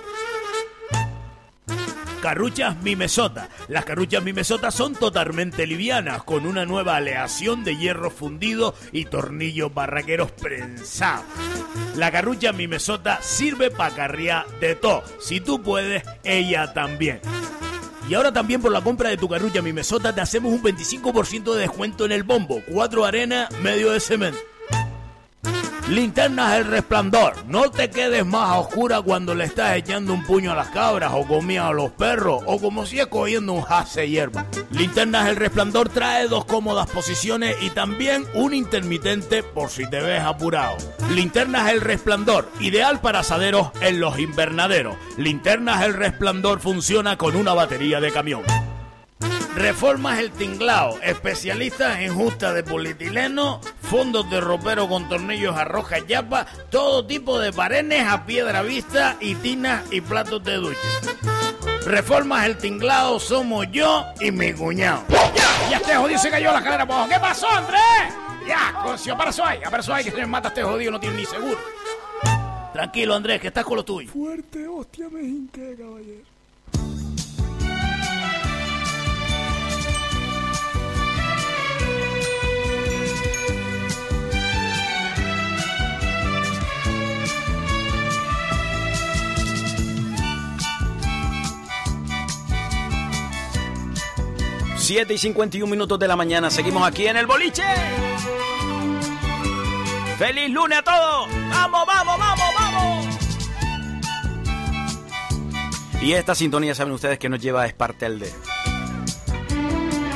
Carruchas Mimesota. Las carruchas Mimesota son totalmente livianas, con una nueva aleación de hierro fundido y tornillos barraqueros prensados. La carrucha Mimesota sirve para carriar de todo. Si tú puedes, ella también. Y ahora también por la compra de tu carrucha Mimesota te hacemos un 25% de descuento en el bombo. Cuatro arenas, medio de cemento. Linternas El Resplandor. No te quedes más a oscura cuando le estás echando un puño a las cabras o comida a los perros o como si es cogiendo un jase hierba. Linternas El Resplandor trae dos cómodas posiciones y también un intermitente por si te ves apurado. Linternas El Resplandor, ideal para asaderos en los invernaderos. Linternas El Resplandor funciona con una batería de camión. Reformas El Tinglao, especialistas en justa de polietileno, fondos de ropero con tornillos a roja yapa, todo tipo de parenes a piedra vista y tinas y platos de ducha. Reformas el tinglado somos yo y mi cuñado. Ya, este jodido se cayó la cadera abajo. ¿Qué pasó, Andrés? Ya, cocio, para ahí, para ahí, que se mata este jodido, no tiene ni seguro. Tranquilo, Andrés, que estás con lo tuyo. Fuerte, hostia, me hinqué, caballero. Siete y 51 minutos de la mañana, seguimos aquí en el boliche. ¡Feliz lunes a todos! ¡Vamos, vamos, vamos, vamos! Y esta sintonía saben ustedes que nos lleva a Espartelde.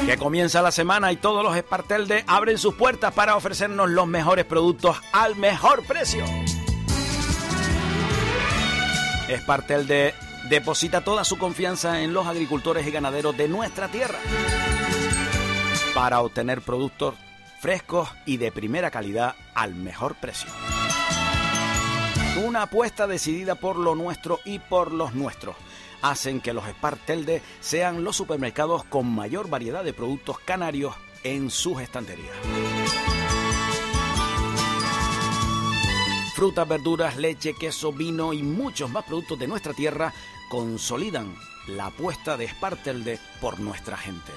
Que comienza la semana y todos los Espartelde abren sus puertas para ofrecernos los mejores productos al mejor precio. Espartelde deposita toda su confianza en los agricultores y ganaderos de nuestra tierra para obtener productos frescos y de primera calidad al mejor precio. Una apuesta decidida por lo nuestro y por los nuestros hacen que los Espartelde sean los supermercados con mayor variedad de productos canarios en sus estanterías. Frutas, verduras, leche, queso, vino y muchos más productos de nuestra tierra consolidan la apuesta de Espartelde por nuestra gente.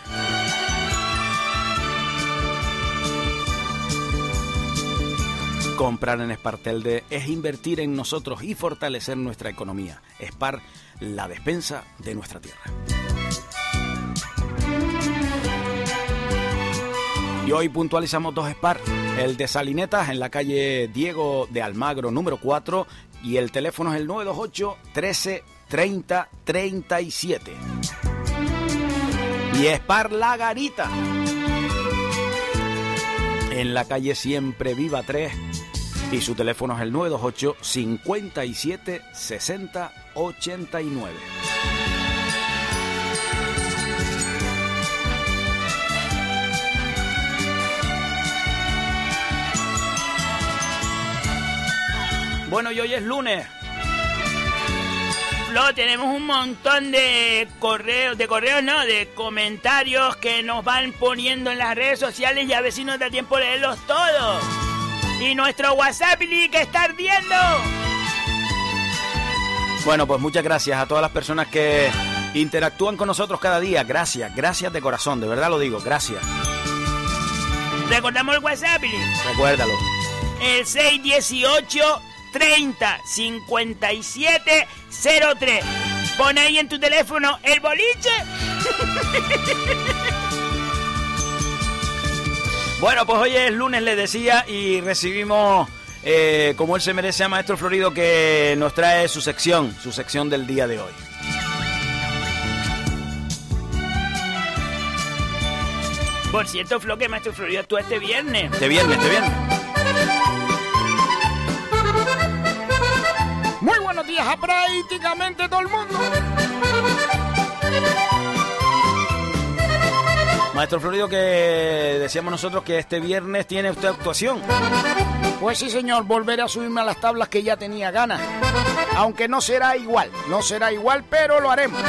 Comprar en Espartelde es invertir en nosotros y fortalecer nuestra economía. Spar, la despensa de nuestra tierra. Y hoy puntualizamos dos Spar. El de Salinetas en la calle Diego de Almagro número 4 y el teléfono es el 928 13 30 37. Y Spar La Garita en la calle Siempre Viva 3 y su teléfono es el 928 57 60 89. Bueno, y hoy es lunes. Tenemos un montón de correos, de correos no, de comentarios que nos van poniendo en las redes sociales y a ver si nos da tiempo leerlos todos. Y nuestro WhatsApp que está ardiendo. Bueno, pues muchas gracias a todas las personas que interactúan con nosotros cada día. Gracias, gracias de corazón, de verdad lo digo, gracias. Recordamos el WhatsApp, Recuérdalo. el 618 30 57 03. Pon ahí en tu teléfono el boliche. Bueno, pues hoy es lunes, le decía, y recibimos, eh, como él se merece, a Maestro Florido que nos trae su sección, su sección del día de hoy. Por cierto, Flo, que Maestro Florido actúa este viernes. Este viernes, este viernes. Buenos días a prácticamente todo el mundo. Maestro Florido, que decíamos nosotros que este viernes tiene usted actuación. Pues sí, señor, volveré a subirme a las tablas que ya tenía ganas. Aunque no será igual, no será igual, pero lo haremos.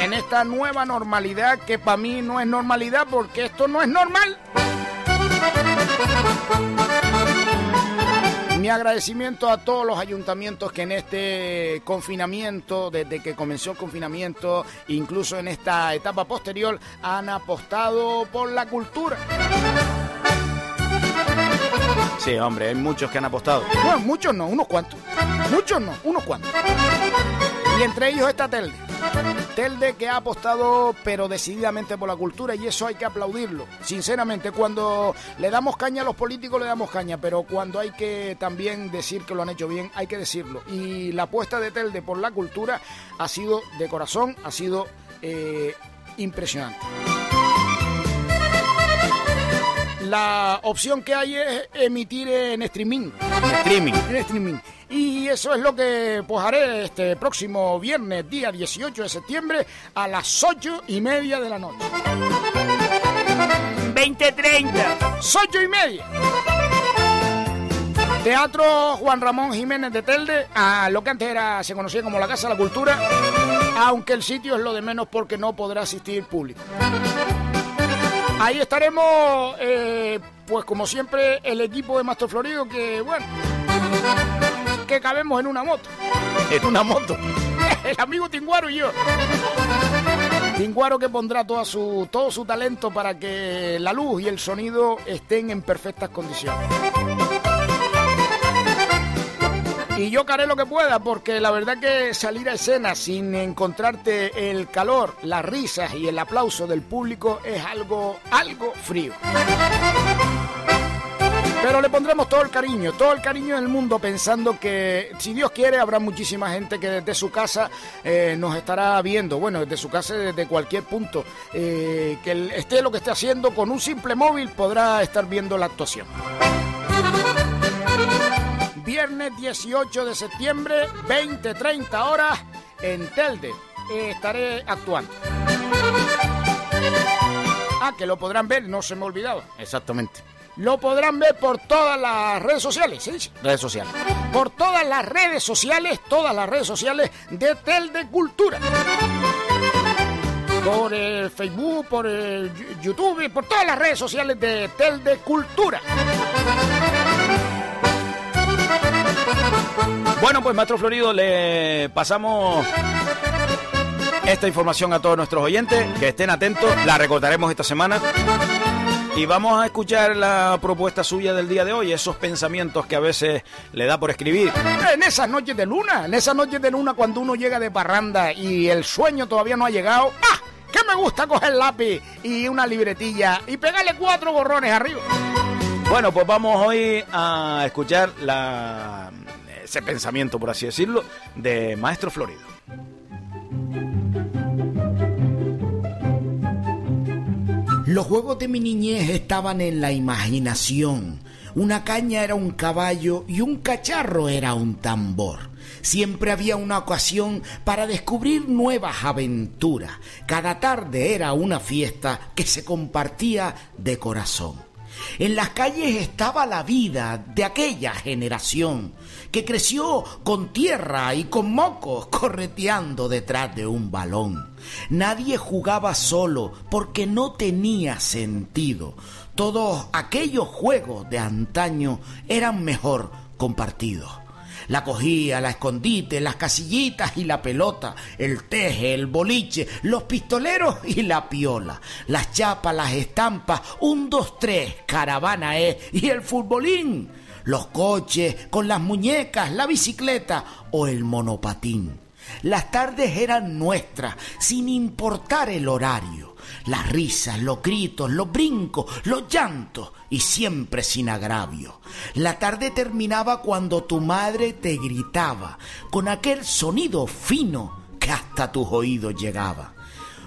En esta nueva normalidad que para mí no es normalidad porque esto no es normal. Mi agradecimiento a todos los ayuntamientos que en este confinamiento, desde que comenzó el confinamiento, incluso en esta etapa posterior, han apostado por la cultura. Sí, hombre, hay muchos que han apostado. Bueno, muchos no, unos cuantos. Muchos no, unos cuantos. Y entre ellos está Telde. Telde que ha apostado pero decididamente por la cultura y eso hay que aplaudirlo. Sinceramente, cuando le damos caña a los políticos le damos caña, pero cuando hay que también decir que lo han hecho bien, hay que decirlo. Y la apuesta de Telde por la cultura ha sido de corazón, ha sido eh, impresionante. La opción que hay es emitir en streaming. Streaming. En streaming. Y eso es lo que pues haré este próximo viernes, día 18 de septiembre, a las 8 y media de la noche. 2030. 8 y media. Teatro Juan Ramón Jiménez de Telde, a lo que antes era, se conocía como la Casa de la Cultura, aunque el sitio es lo de menos porque no podrá asistir público. Ahí estaremos, eh, pues como siempre, el equipo de Mastro Florido, que bueno, que cabemos en una moto. En una moto. El amigo Tinguaro y yo. Tinguaro que pondrá toda su, todo su talento para que la luz y el sonido estén en perfectas condiciones. Y yo haré lo que pueda, porque la verdad que salir a escena sin encontrarte el calor, las risas y el aplauso del público es algo, algo frío. Pero le pondremos todo el cariño, todo el cariño del mundo, pensando que si Dios quiere habrá muchísima gente que desde su casa eh, nos estará viendo, bueno, desde su casa, desde cualquier punto, eh, que esté lo que esté haciendo con un simple móvil podrá estar viendo la actuación. Viernes 18 de septiembre, 20-30 horas, en Telde. eh, estaré actuando. Ah, que lo podrán ver, no se me olvidaba. Exactamente. Lo podrán ver por todas las redes sociales, ¿sí? Redes sociales. Por todas las redes sociales, todas las redes sociales de Telde Cultura. Por el Facebook, por el YouTube, por todas las redes sociales de Telde Cultura. Bueno, pues Maestro Florido, le pasamos esta información a todos nuestros oyentes, que estén atentos, la recordaremos esta semana. Y vamos a escuchar la propuesta suya del día de hoy, esos pensamientos que a veces le da por escribir. En esas noches de luna, en esas noches de luna cuando uno llega de parranda y el sueño todavía no ha llegado, ¡ah! Que me gusta coger lápiz y una libretilla y pegarle cuatro borrones arriba. Bueno, pues vamos hoy a escuchar la, ese pensamiento, por así decirlo, de Maestro Florido. Los juegos de mi niñez estaban en la imaginación. Una caña era un caballo y un cacharro era un tambor. Siempre había una ocasión para descubrir nuevas aventuras. Cada tarde era una fiesta que se compartía de corazón. En las calles estaba la vida de aquella generación que creció con tierra y con mocos correteando detrás de un balón. Nadie jugaba solo porque no tenía sentido. Todos aquellos juegos de antaño eran mejor compartidos. La cogía, la escondite, las casillitas y la pelota, el teje, el boliche, los pistoleros y la piola, las chapas, las estampas, un, dos, tres, caravana es y el futbolín, los coches con las muñecas, la bicicleta o el monopatín. Las tardes eran nuestras, sin importar el horario. Las risas, los gritos, los brincos, los llantos y siempre sin agravio. La tarde terminaba cuando tu madre te gritaba con aquel sonido fino que hasta tus oídos llegaba.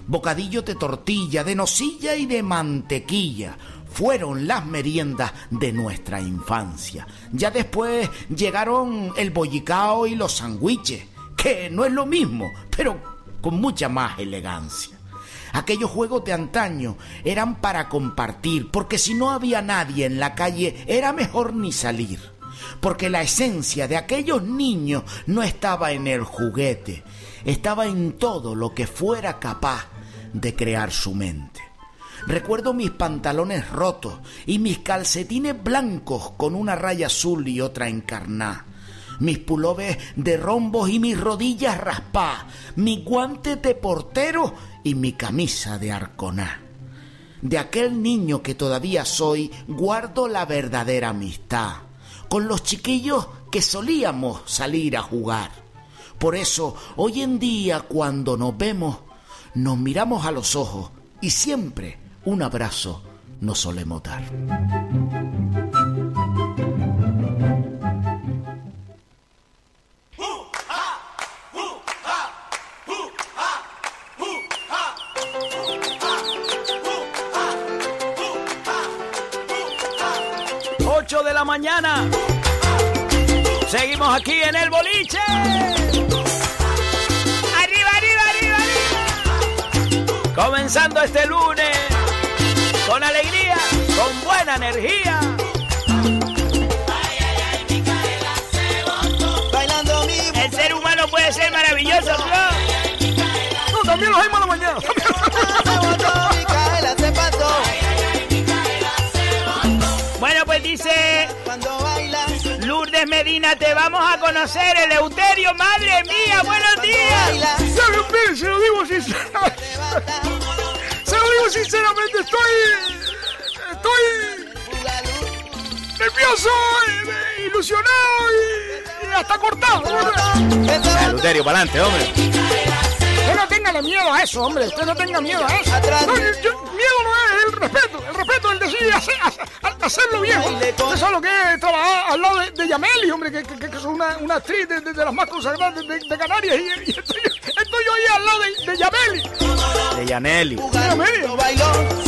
Bocadillo de tortilla, de nocilla y de mantequilla fueron las meriendas de nuestra infancia. Ya después llegaron el bollicao y los sándwiches, que no es lo mismo, pero con mucha más elegancia. Aquellos juegos de antaño eran para compartir, porque si no había nadie en la calle era mejor ni salir. Porque la esencia de aquellos niños no estaba en el juguete, estaba en todo lo que fuera capaz de crear su mente. Recuerdo mis pantalones rotos y mis calcetines blancos con una raya azul y otra encarná. Mis pulobes de rombos y mis rodillas raspadas, mis guantes de portero y mi camisa de arconá. De aquel niño que todavía soy, guardo la verdadera amistad, con los chiquillos que solíamos salir a jugar. Por eso, hoy en día, cuando nos vemos, nos miramos a los ojos y siempre un abrazo nos solemos dar. ¡Ocho de la mañana. Seguimos aquí en el boliche. ¡Arriba, arriba, arriba, arriba! Comenzando este lunes con alegría, con buena energía. Bailando mi El ser humano puede ser maravilloso, ¿no? No, también los hay malos mañana. Bueno, pues dice Lourdes Medina, te vamos a conocer, Eleuterio, madre mía, buenos días. Se lo digo sinceramente. Se lo digo sinceramente estoy. Estoy nervioso, ilusionado y, y hasta cortado. Esa Eleuterio, para adelante, hombre. Usted no tenga miedo a eso, hombre. Usted no tenga miedo a eso. No, yo- miedo no es el respeto. El respeto es el decir hacer, hacer- hacerlo bien. Usted sabe lo que es trabajar al lado de, de Yameli, hombre, que, que, que es una, una actriz de, de- de las más consagradas de, de- de Canarias. Y, y estoy, estoy yo ahí al lado de, de Yameli. De Yaneli. bailó.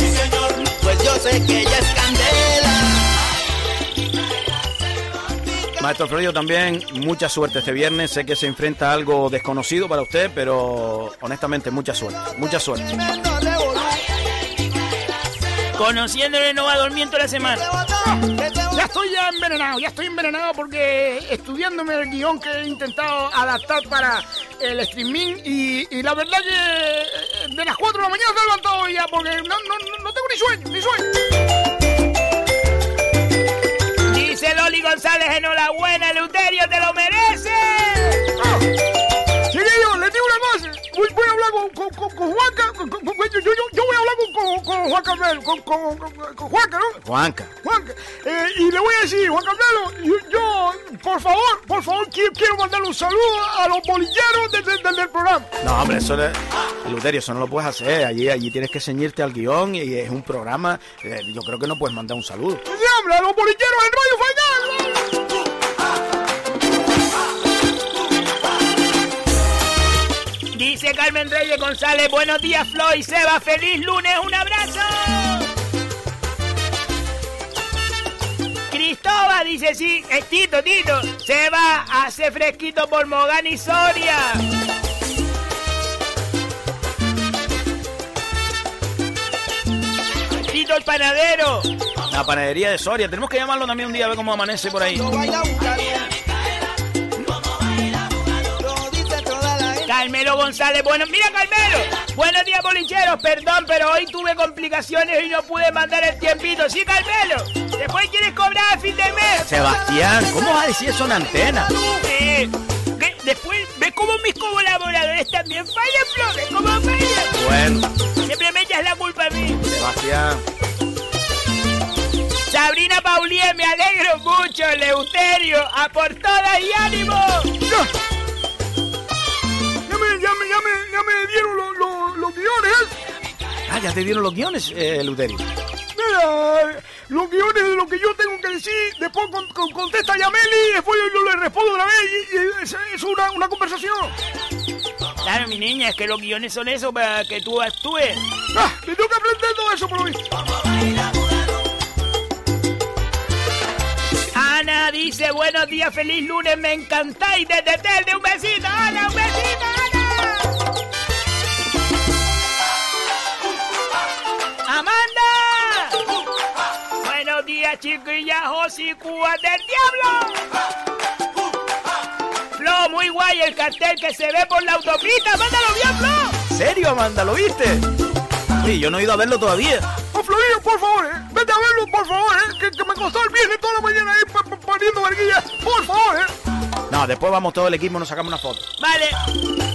Yo sé que ella es candela. Maestro Florio, también mucha suerte este viernes. Sé que se enfrenta a algo desconocido para usted, pero honestamente mucha suerte. Mucha suerte. Conociéndole no va a dormir toda la semana. Ya estoy ya envenenado, ya estoy envenenado porque estudiándome el guion que he intentado adaptar para el streaming y, y la verdad que eh, de las 4 de la mañana estoy levantado ya porque no, no, no- no tengo ni sueño, ni sueño. Dice Loli González, enhorabuena, Eleuterio, te lo mereces. Ah, voy, a hablar con, con, con, con Juanca, yo, yo, yo voy a hablar con, Juan Carmelo, con, con, Juanca, ¿no? Juanca. Juanca, eh, y le voy a decir, Juan Carmelo, yo, por favor, por favor, quiero, quiero mandarle un saludo a los bolilleros del, del, programa. No, hombre, eso es... Eleuterio, eso no lo puedes hacer. Allí, allí tienes que ceñirte al guion y es un programa. eh, yo creo que no puedes mandar un saludo. Sí, hombre, a los bolilleros en Radio Fañal. Dice Carmen Reyes González, buenos días, Flo y Seba, feliz lunes, un abrazo. Cristóbal dice sí, es Tito, Tito. Seba hace fresquito por Mogán y Soria. Tito el panadero. La panadería de Soria. Tenemos que llamarlo también un día a ver cómo amanece por ahí. Carmelo González, bueno, mira Carmelo. Buenos días, bolicheros. Perdón, pero hoy tuve complicaciones y no pude mandar el tiempito. Sí, Carmelo. Después quieres cobrar a fin de mes. Sebastián, ¿cómo vas a decir eso en antena? Eh, ¿qué? Después, ¿ves cómo mis colaboradores también fallan, Flo? ¿Ves cómo fallan? Bueno, Siempre me echas la culpa a mí. Sebastián. Sabrina Paulier, me alegro mucho. Leuterio, a por todas y ánimo. Ya me, ya me, ya me, dieron los, los, los guiones. Ah, ya te dieron los guiones, eh, Eleuterio. Mira, los guiones de lo que yo tengo que decir, después con, con- contesta Yameli, después yo, le respondo otra vez y, y es, es una, una conversación. Claro, mi niña, es que los guiones son eso para que tú actúes. Ah, me tengo que aprender todo eso por lo visto. Ana dice, buenos días, feliz lunes, me encantáis desde Telde. Un besito, Ana, un besito, Buenos días, chiquillas, Josi, Cuba del Diablo. Flo, muy guay el cartel que se ve por la autopista. Mándalo bien, Flo. ¿Serio, Amanda? ¿Lo viste? Sí, yo no he ido a verlo todavía. Oh, Florillo, por favor, eh. Vete a verlo, por favor, eh. Que, que me costó el viernes toda la mañana ahí poniendo verguilla. Por favor, eh. No, después vamos todo el equipo y nos sacamos una foto. Vale.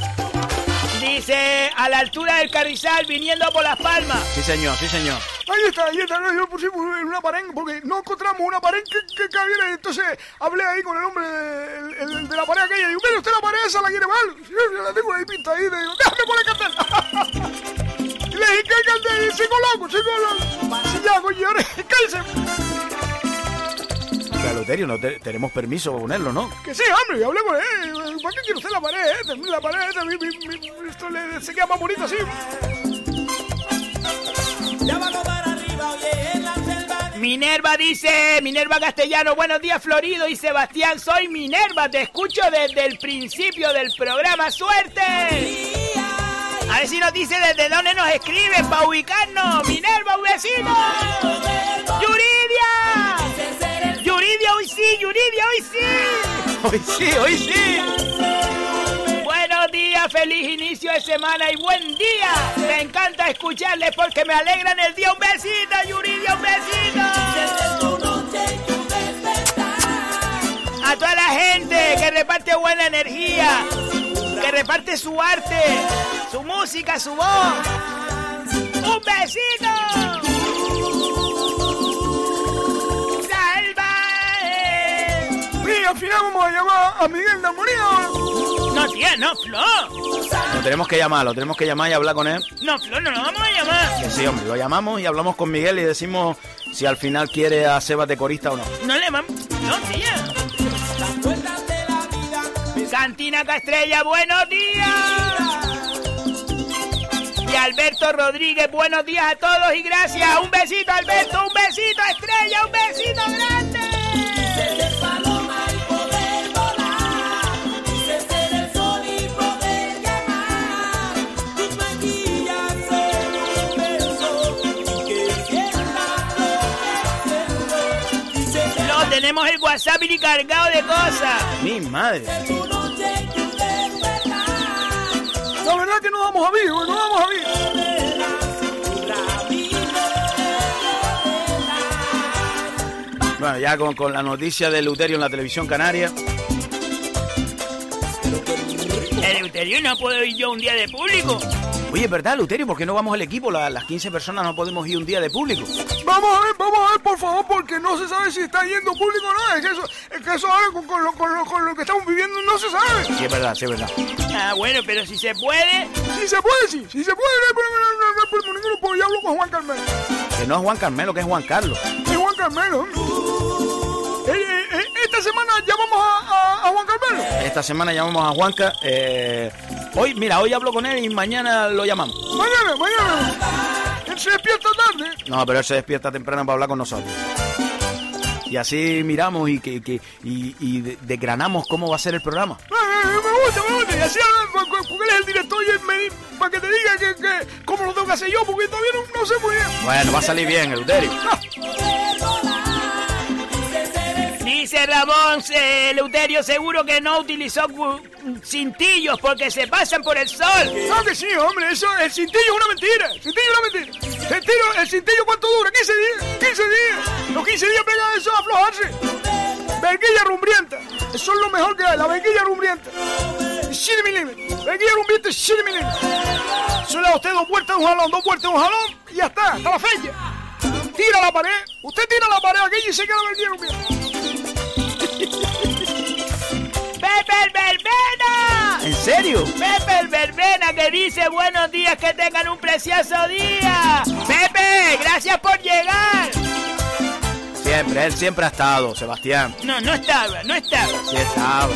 Dice, a la altura del Carrizal, viniendo por Las Palmas. Sí, señor, sí, señor. Ahí está, ahí está. Yo pusimos en una pared porque no encontramos una pared que, que cabiera. Entonces hablé ahí con el hombre de, el- el de la pared aquella. Y digo, mire, usted la pared esa la quiere mal. Yo la tengo ahí pintadita. Y digo, déjame poner cartel. y le dije, ¿qué cartel? Y cinco locos, cinco locos. Sí, ya, coño, ahora, cállese. Eleuterio, no te- tenemos permiso para ponerlo, ¿no? Que sí, hombre, hablé con él. ¿Para qué quiere usted la pared? eh? La pared esta, mi, mi, mi- esto le, se queda más bonito así. Minerva dice, Minerva Castellano, buenos días Florido y Sebastián, soy Minerva, te escucho desde el principio del programa, suerte. A ver si nos dice desde dónde nos escriben para ubicarnos. Minerva, un besito. Yuridia. Sí, Yuridia, hoy sí. Hoy sí, hoy sí. Buenos días. Feliz inicio de semana y buen día. Me encanta escucharles porque me alegran el día. Un besito, Yuridia, un besito. A toda la gente que reparte buena energía, que reparte su arte, su música, su voz. ¡Un besito! Y al final vamos a llamar a Miguel de Amorío. No, tía, no, Flo. Lo tenemos que llamar, lo tenemos que llamar y hablar con él. No, Flo, no lo vamos a llamar. Que sí, hombre, lo llamamos y hablamos con Miguel y decimos si al final quiere a Sebas de corista o no. No le vamos. No, tía. Santina Castrella, buenos días. Y Alberto Rodríguez, buenos días a todos y gracias. Un besito, Alberto, un besito, Estrella, un besito grande. WhatsApp y cargado de cosas. Mi madre. La verdad que no vamos a vivo, no vamos a vivo. Bueno, ya con, con la noticia de Luterio en la televisión canaria. Eleuterio, no puedo ir yo un día de público. Oye, ¿verdad, Luterio? ¿Por qué no vamos al equipo? La- las 15 personas no podemos ir un día de público. Vamos a ver, vamos a ver, por favor, porque no se sabe si está yendo público o no. Es que eso, es que eso ahora con, con lo, con, lo, con lo que estamos viviendo no se sabe. Sí, es verdad, sí, es verdad. Ah, bueno, pero si se puede. Si se puede, sí, si se puede, no hay problema, no, no, no hay problema ninguno, porque yo hablo con Juan Carmelo. Que no es Juan Carmelo, que es Juan Carlos. Es Juan Carmelo. hombre. Eh, eh, eh, esta semana llamamos a, a, a Juan Carmelo. Esta semana llamamos a Juanca. eh, hoy, mira, hoy hablo con él y mañana lo llamamos. Mañana, mañana. Él se despierta tarde. No, pero él se despierta temprano para hablar con nosotros. Y así miramos y, que, que- y, y de- desgranamos cómo va a ser el programa. Eh, eh, me gusta, me gusta. Y así, porque él es el director y él me para que te diga que, que cómo lo tengo que hacer yo, porque todavía no, no sé muy bien. Bueno, va a salir bien, Eleuterio. Dice Ramón eh, Eleuterio, seguro que no utilizó cintillos porque se pasan por el sol. No, que sí, hombre, eso, el cintillo es una mentira. Cintillo es una mentira. El, el cintillo, ¿cuánto dura? 15 días. 15 días. Los 15 días pega eso a aflojarse. Verguilla rumbrienta. Eso es lo mejor que hay, la verguilla rumbrienta. 7 milímetros. Verguilla rumbrienta, 7 milímetros. Eso le da usted dos vueltas un jalón, dos vueltas un jalón y ya está, hasta la fecha. Tira la pared. Usted tira la pared aquella y se queda la verguilla rumbrienta. ¡Pepe el Verbena! ¿En serio? Pepe el Verbena que dice buenos días, que tengan un precioso día. Pepe, gracias por llegar. Siempre, él siempre ha estado, Sebastián. No, no estaba, no estaba. Sí estaba.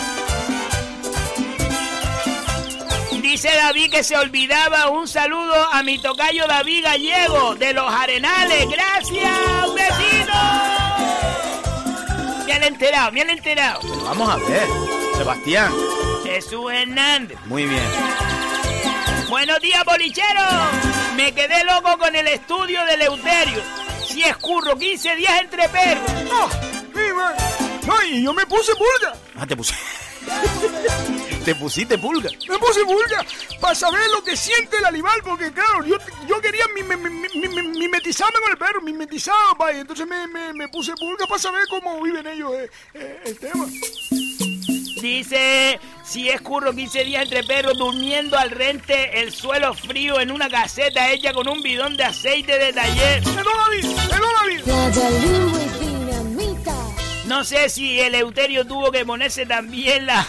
Dice David que se olvidaba un saludo a mi tocayo David Gallego de los Arenales. Gracias, besito. Me han enterado, me han enterado. Pero vamos a ver. Sebastián. Jesús Hernández. Muy bien. Buenos días, bolichero. Me quedé loco con el estudio de Leuterio. Si escurro 15 días entre perros. No, mi madre. No, y yo me puse pulga. Ah, te puse. te pusiste pulga. Me puse pulga para saber lo que siente el animal, porque claro, yo, yo quería mi- mi- mi- mi- mi- mimetizarme con el perro, mimetizarme, vaya. Entonces me, me, me puse pulga para saber cómo viven ellos eh, eh, el tema. Dice, si escurro 15 días entre perros durmiendo al rente el suelo frío en una caseta hecha con un bidón de aceite de taller. No sé si el Euterio tuvo que ponerse también la...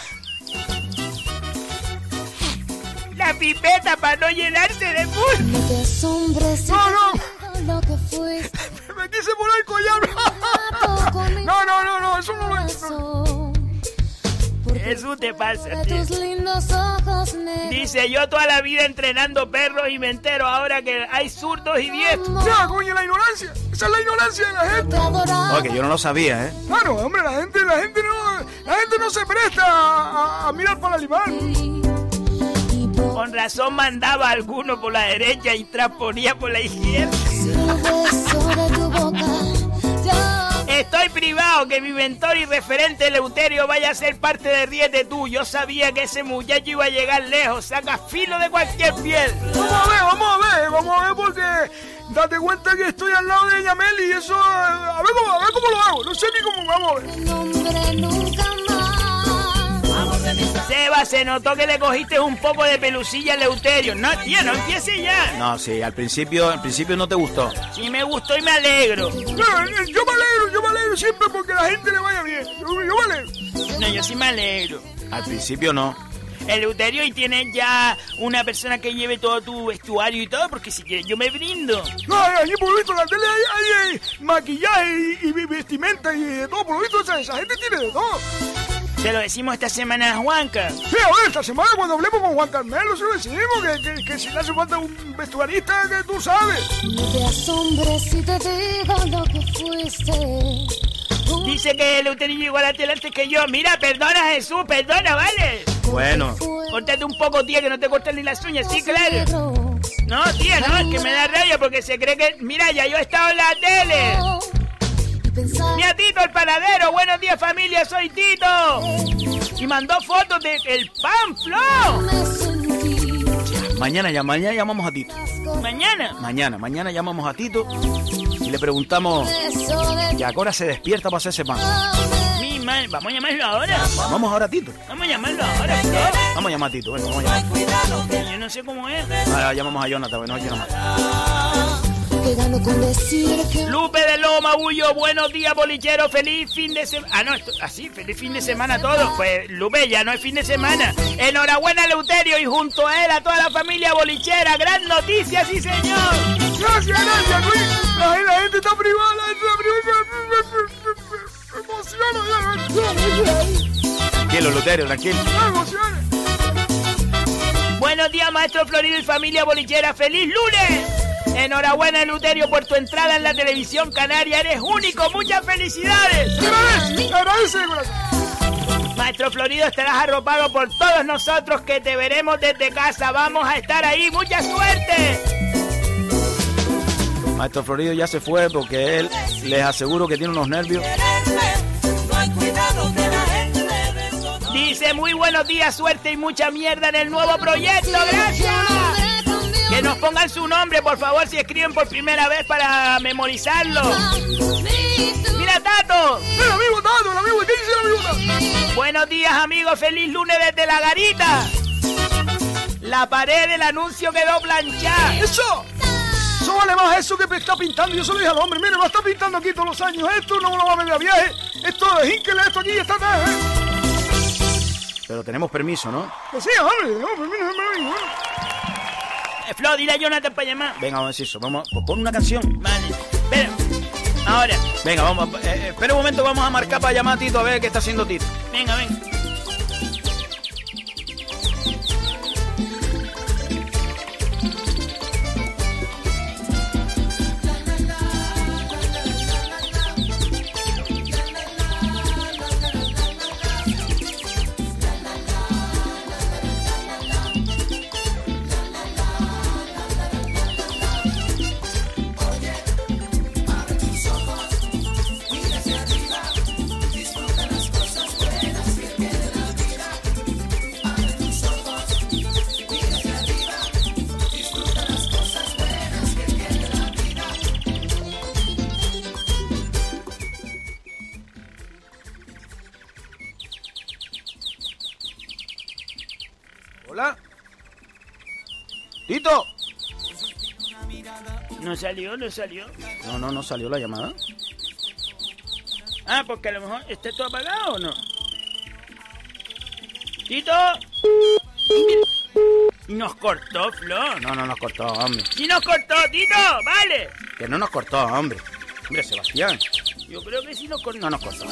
La pipeta para no llenarse de pulpa. No te asombres si No, no. lo que fuiste. Me quise poner el collar. No, no, no, no, eso no lo es. Corazón, Eso te pasa, tío. tus lindos ojos negros. Dice, yo toda la vida entrenando perros y me entero ahora que hay zurdos y diestros. Ya, coño, la ignorancia. Esa es la ignorancia de la gente. No, que yo no lo sabía, ¿eh? Claro, hombre, la gente, la gente no, la gente no se presta a, a- a mirar para el animal. Con razón mandaba a alguno por la derecha y transponía por la izquierda. Estoy privado que mi mentor y referente Eleuterio vaya a ser parte de Ríete tú. Yo sabía que ese muchacho iba a llegar lejos. Saca filo de cualquier piel. Vamos a ver, vamos a ver, vamos a ver porque date cuenta que estoy al lado de Yamel y eso, eh, a ver cómo, a ver cómo lo hago, no sé ni cómo vamos a ver. Seba, se notó que le cogiste un poco de pelusilla a Eleuterio. No, tío, no empiece ya. No, sí, al principio, al principio no te gustó. Sí me gustó y me alegro. No, eh, yo me alegro, yo me alegro siempre porque a la gente le vaya bien. Yo, yo me alegro. No, yo sí me alegro. Al principio no. Eleuterio, y tienes ya una persona que lleve todo tu vestuario y todo, porque si quieres yo me brindo. No, allí por lo visto la tele hay, hay, eh, maquillaje y, y vestimenta y de todo, por lo visto esa, esa gente tiene de todo. Se lo decimos esta semana a Juanca. Sí, a ver, esta semana cuando hablemos con Juan Carmelo se lo decimos, que, que, que si le hace falta un vestuarista, que tú sabes. No te asombres si te digo lo que fuiste. Dice que Eleuterio llegó a la tele antes que yo. Mira, perdona Jesús, perdona, ¿vale? Bueno, Córtate un poco, tía, que no te cortan ni las uñas, sí, claro. No, tía, no, es que me da rabia porque se cree que... Mira, ya yo he estado en la tele. Mira, Tito, el panadero. Buenos días, familia, soy Tito. Y mandó fotos del el pan, Flo. mañana ya, mañana llamamos a Tito. Mañana. Mañana, mañana llamamos a Tito y le preguntamos que ahora se despierta para hacerse pan. Mi madre, vamos a llamarlo ahora. Vamos ahora a Tito. Vamos a llamarlo ahora, Flo. Vamos a llamar a Tito, venga, vamos a llamar. Yo no sé cómo es. Ahora llamamos a Jonathan, bueno, no más. Que gano con decir que Lupe de Loma, Bullo, buenos días, bolichero, feliz fin de semana. Ah, no, esto, así, feliz fin de semana a todos. Pues, Lupe, ya no es fin de semana. Enhorabuena, Leuterio, y junto a él a toda la familia bolichera. Gran noticia, sí, señor. Gracias, gracias, Luis. La, la gente está privada, emociona, ya. Tranquilo, Luterio, tranquilo. Buenos días, maestro Florido y familia bolichera. ¡Feliz lunes! Enhorabuena, Luterio, por tu entrada en la televisión canaria. Eres único. Muchas felicidades. Maestro Florido, estarás arropado por todos nosotros que te veremos desde casa. Vamos a estar ahí. ¡Mucha suerte! Maestro Florido ya se fue porque él, les aseguro que tiene unos nervios. Dice muy buenos días, suerte y mucha mierda en el nuevo proyecto. Gracias. Que nos pongan su nombre, por favor, si escriben por primera vez para memorizarlo. Mira, Tato. El amigo Tato, el amigo, ¿qué dice el amigo Tato? Buenos días, amigos. Feliz lunes desde la garita. La pared del anuncio quedó planchada. ¡Eso! Eso vale más eso que está pintando. Yo se lo dije al hombre, mire, va a estar pintando aquí todos los años. Esto no lo va a ver de viaje. Esto es Hinkel, esto aquí está atrás. ¿eh? Pero tenemos permiso, ¿no? Pues sí, hombre, mira, mira. Eh, Flo, dile a Jonathan para llamar. Venga, vamos a decir eso. Vamos, pues pon una canción. Vale. Espera. Ahora. Venga, vamos. eh, eh, espera un momento, vamos a marcar para llamar a Tito a ver qué está haciendo Tito. Venga, venga. No salió, no. No, no, salió la llamada. Ah, porque a lo mejor está todo apagado o no. Tito. Nos cortó, Flo. No, no nos cortó, hombre. Sí nos cortó, Tito, vale. Que no nos cortó, hombre. Hombre, Sebastián. Yo creo que sí nos cortó. No nos cortó.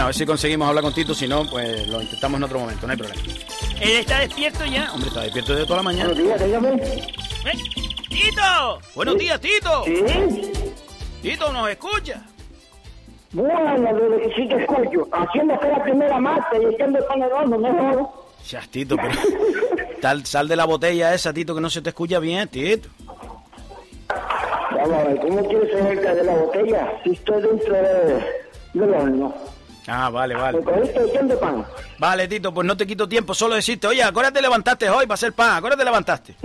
Bueno, a ver si conseguimos hablar con Tito, si no, pues lo intentamos en otro momento, no hay problema. Él está despierto ya. Hombre, está despierto desde toda la mañana. Buenos días, dígame. Eh, ¡Tito! Buenos días, Tito. ¿Sí? Tito, ¿nos escucha? Bueno, desde que sí te escucho. Haciendo que la primera mata y echando el pan al horno, mejor. Ya, Tito, pero... Tal, sal de la botella esa, Tito, que no se te escucha bien, Tito. Vamos a ver, ¿cómo quieres salirte de la botella si estoy dentro de, del horno? Ah, vale, vale. ¿Me cogiste echando pan? Vale, Tito, pues no te quito tiempo, solo decirte, oye, ¿a te levantaste hoy para hacer pan? ¿A te levantaste?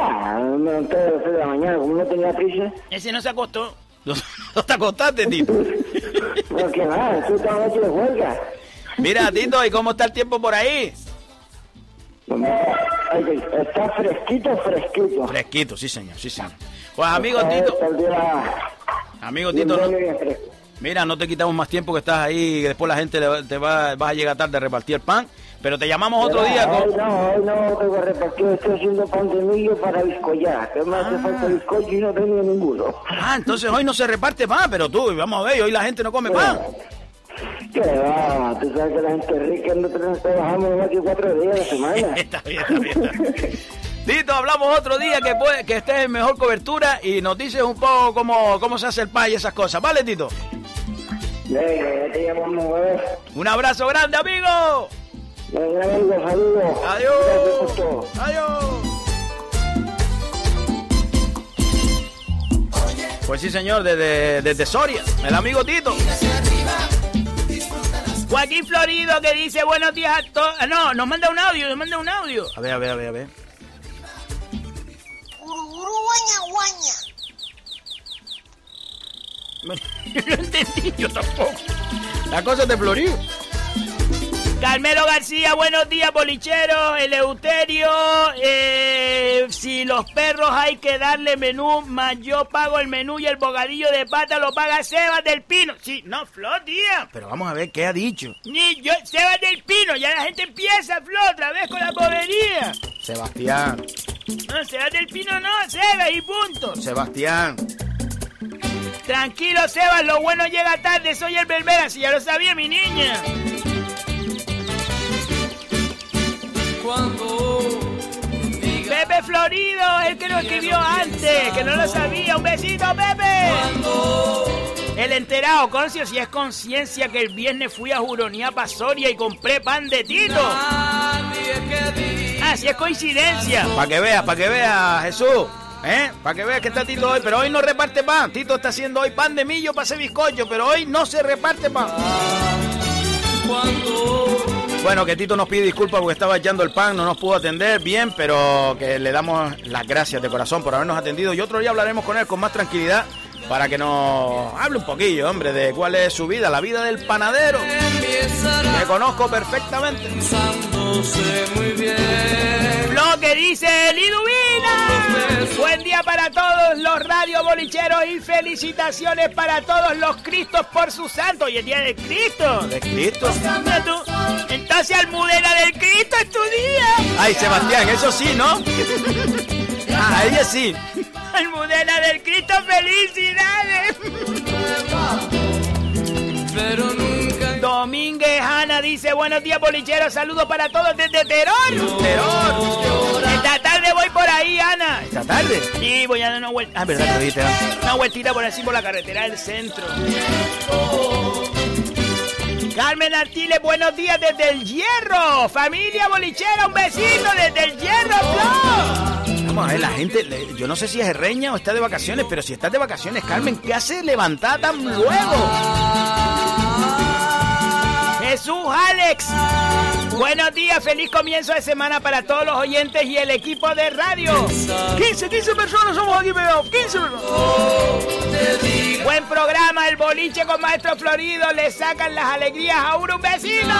Ah, me levanté a las de la mañana, como no tenía prisa. Ese no se acostó. ¿No, no te acostaste, Tito? No, que nada, toda la noche de huelga. Mira, Tito, ¿y cómo está el tiempo por ahí? Está fresquito, fresquito. Fresquito, sí, señor, sí, señor. Pues, amigo Tito, amigo Tito, no- mira, no te quitamos más tiempo que estás ahí, que después la gente te va, vas a llegar tarde a repartir el pan, pero te llamamos otro Mira, día Hoy con... no, hoy no tengo que repartir, estoy haciendo pan de millo para bizcollar. Que me hace falta bizcocho y no tengo ninguno. Ah, entonces hoy no se reparte pan, pero tú, vamos a ver, hoy la gente no come pan. ¿Qué va? Tú sabes que la gente rica no tra- trabajamos más que cuatro días a la semana. Está bien, está bien, está bien. Tito, hablamos otro día que, puede, que estés en mejor cobertura y nos dices un poco cómo, cómo se hace el pan y esas cosas, ¿vale, Tito? Un abrazo grande, amigo. Saludos. Adiós. Adiós. Pues sí, señor, desde, desde Soria, el amigo Tito. Joaquín Florido que dice buenos días a todos. Ah, no, nos manda un audio, nos manda un audio. A ver, a ver, a ver, a ver. Guaña guaña. no entendí yo tampoco. La cosa es de Florido. Carmelo García, buenos días, bolicheros. Eleuterio, eh, si los perros hay que darle menú, más yo pago el menú y el bocadillo de pata lo paga Sebas del Pino. Sí, no, Flor, tía. Pero vamos a ver qué ha dicho. Ni yo, Sebas del Pino, ya la gente empieza, Flor, otra vez con la bobería. Sebastián, No, Sebas del Pino no, Sebas y punto. Sebastián. Tranquilo, Sebas, lo bueno llega tarde, soy el Berbera, si ya lo sabía mi niña. Pepe Florido, el que lo escribió antes, que no lo sabía. Un besito, Pepe. El enterado, Concio, si es conciencia que el viernes fui a Juronía Pasoria y compré pan de Tito. Ah, si es coincidencia. Para que veas, para que veas, Jesús. ¿Eh? Para que veas que está Tito hoy. Pero hoy no reparte pan. Tito está haciendo hoy pan de millo para hacer bizcocho. Pero hoy no se reparte pan. Bueno, que Tito nos pide disculpas porque estaba echando el pan, no nos pudo atender bien, pero que le damos las gracias de corazón por habernos atendido. Y otro día hablaremos con él con más tranquilidad para que nos hable un poquillo, hombre, de cuál es su vida, la vida del panadero. Que conozco perfectamente. Lo que dice Liduvina. Buen día para todos los radio bolicheros y felicitaciones para todos los Cristos por su santo. Hoy es día de Cristo. ¿De Cristo? Entonces, Almudena del Cristo es tu día. Ay, Sebastián, eso sí, ¿no? Ah, ella sí. Almudena del Cristo, felicidades. Pero nunca Domínguez Ana dice, buenos días bolicheros, saludos para todos desde. Terón. Esta tarde voy por ahí, Ana. ¿Esta tarde? Sí, voy a dar una vuelta. Ah, verdad lo dijiste, ¿no? Una vueltita por así por la carretera del centro. Carmen Artiles, buenos días desde el Hierro. Familia bolichera, un besito desde el Hierro, Flo. A ver, la gente, yo no sé si es herreña o está de vacaciones, pero si estás de vacaciones, Carmen, ¿qué hace levantada tan luego? Jesús Alex. Buenos días, feliz comienzo de semana para todos los oyentes y el equipo de radio. 15, 15 personas somos aquí pegados, 15 personas. Buen programa, el boliche con Maestro Florido, le sacan las alegrías a uno un vecino.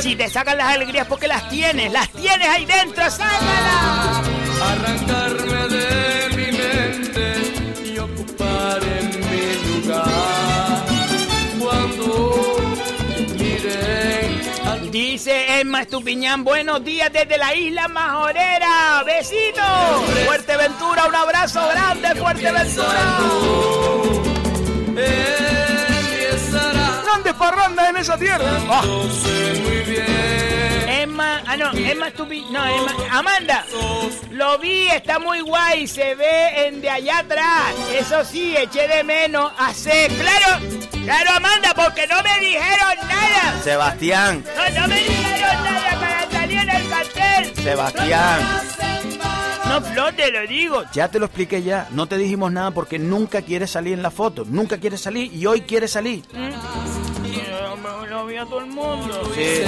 Si te sacan las alegrías porque las tienes, las tienes ahí dentro, sácalas. arrancarme de Dice Emma Estupiñán, buenos días desde la isla Majorera. Besitos. Fuerteventura, un abrazo grande, Fuerteventura. Grande parrandas en esa tierra. Emma, ah no, Emma Stupi, no, Emma, Amanda, lo vi, está muy guay, se ve en de allá atrás. Eso sí, eché de menos a C. Claro, claro, Amanda, porque no me dijeron nada. Sebastián, No, no me dijeron nada para salir en el cartel. Sebastián. No, Flor, te lo digo. Ya te lo expliqué ya. No te dijimos nada porque nunca quieres salir en la foto. Nunca quieres salir y hoy quieres salir. Lo, lo vi a todo el mundo. Sí.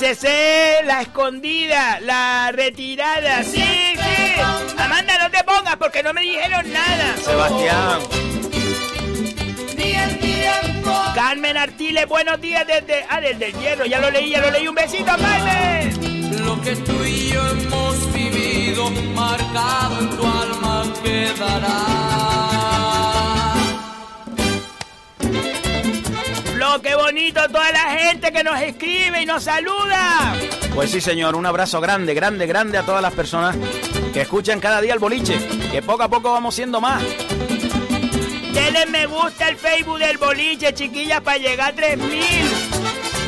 Dice la escondida, la retirada. Sí, sí. Amanda, no te pongas porque no me dijeron nada. Sebastián. Carmen Artiles, buenos días desde. Ah, desde el hierro. Ya lo leí, ya lo leí. Un besito, Carmen. Lo que tú y yo hemos vivido, marcado en tu alma quedará. Qué bonito toda la gente que nos escribe y nos saluda. Pues sí, señor, un abrazo grande, grande, grande a todas las personas que escuchan cada día el boliche, que poco a poco vamos siendo más. Denle me gusta al Facebook del boliche, chiquillas, para llegar a 3000.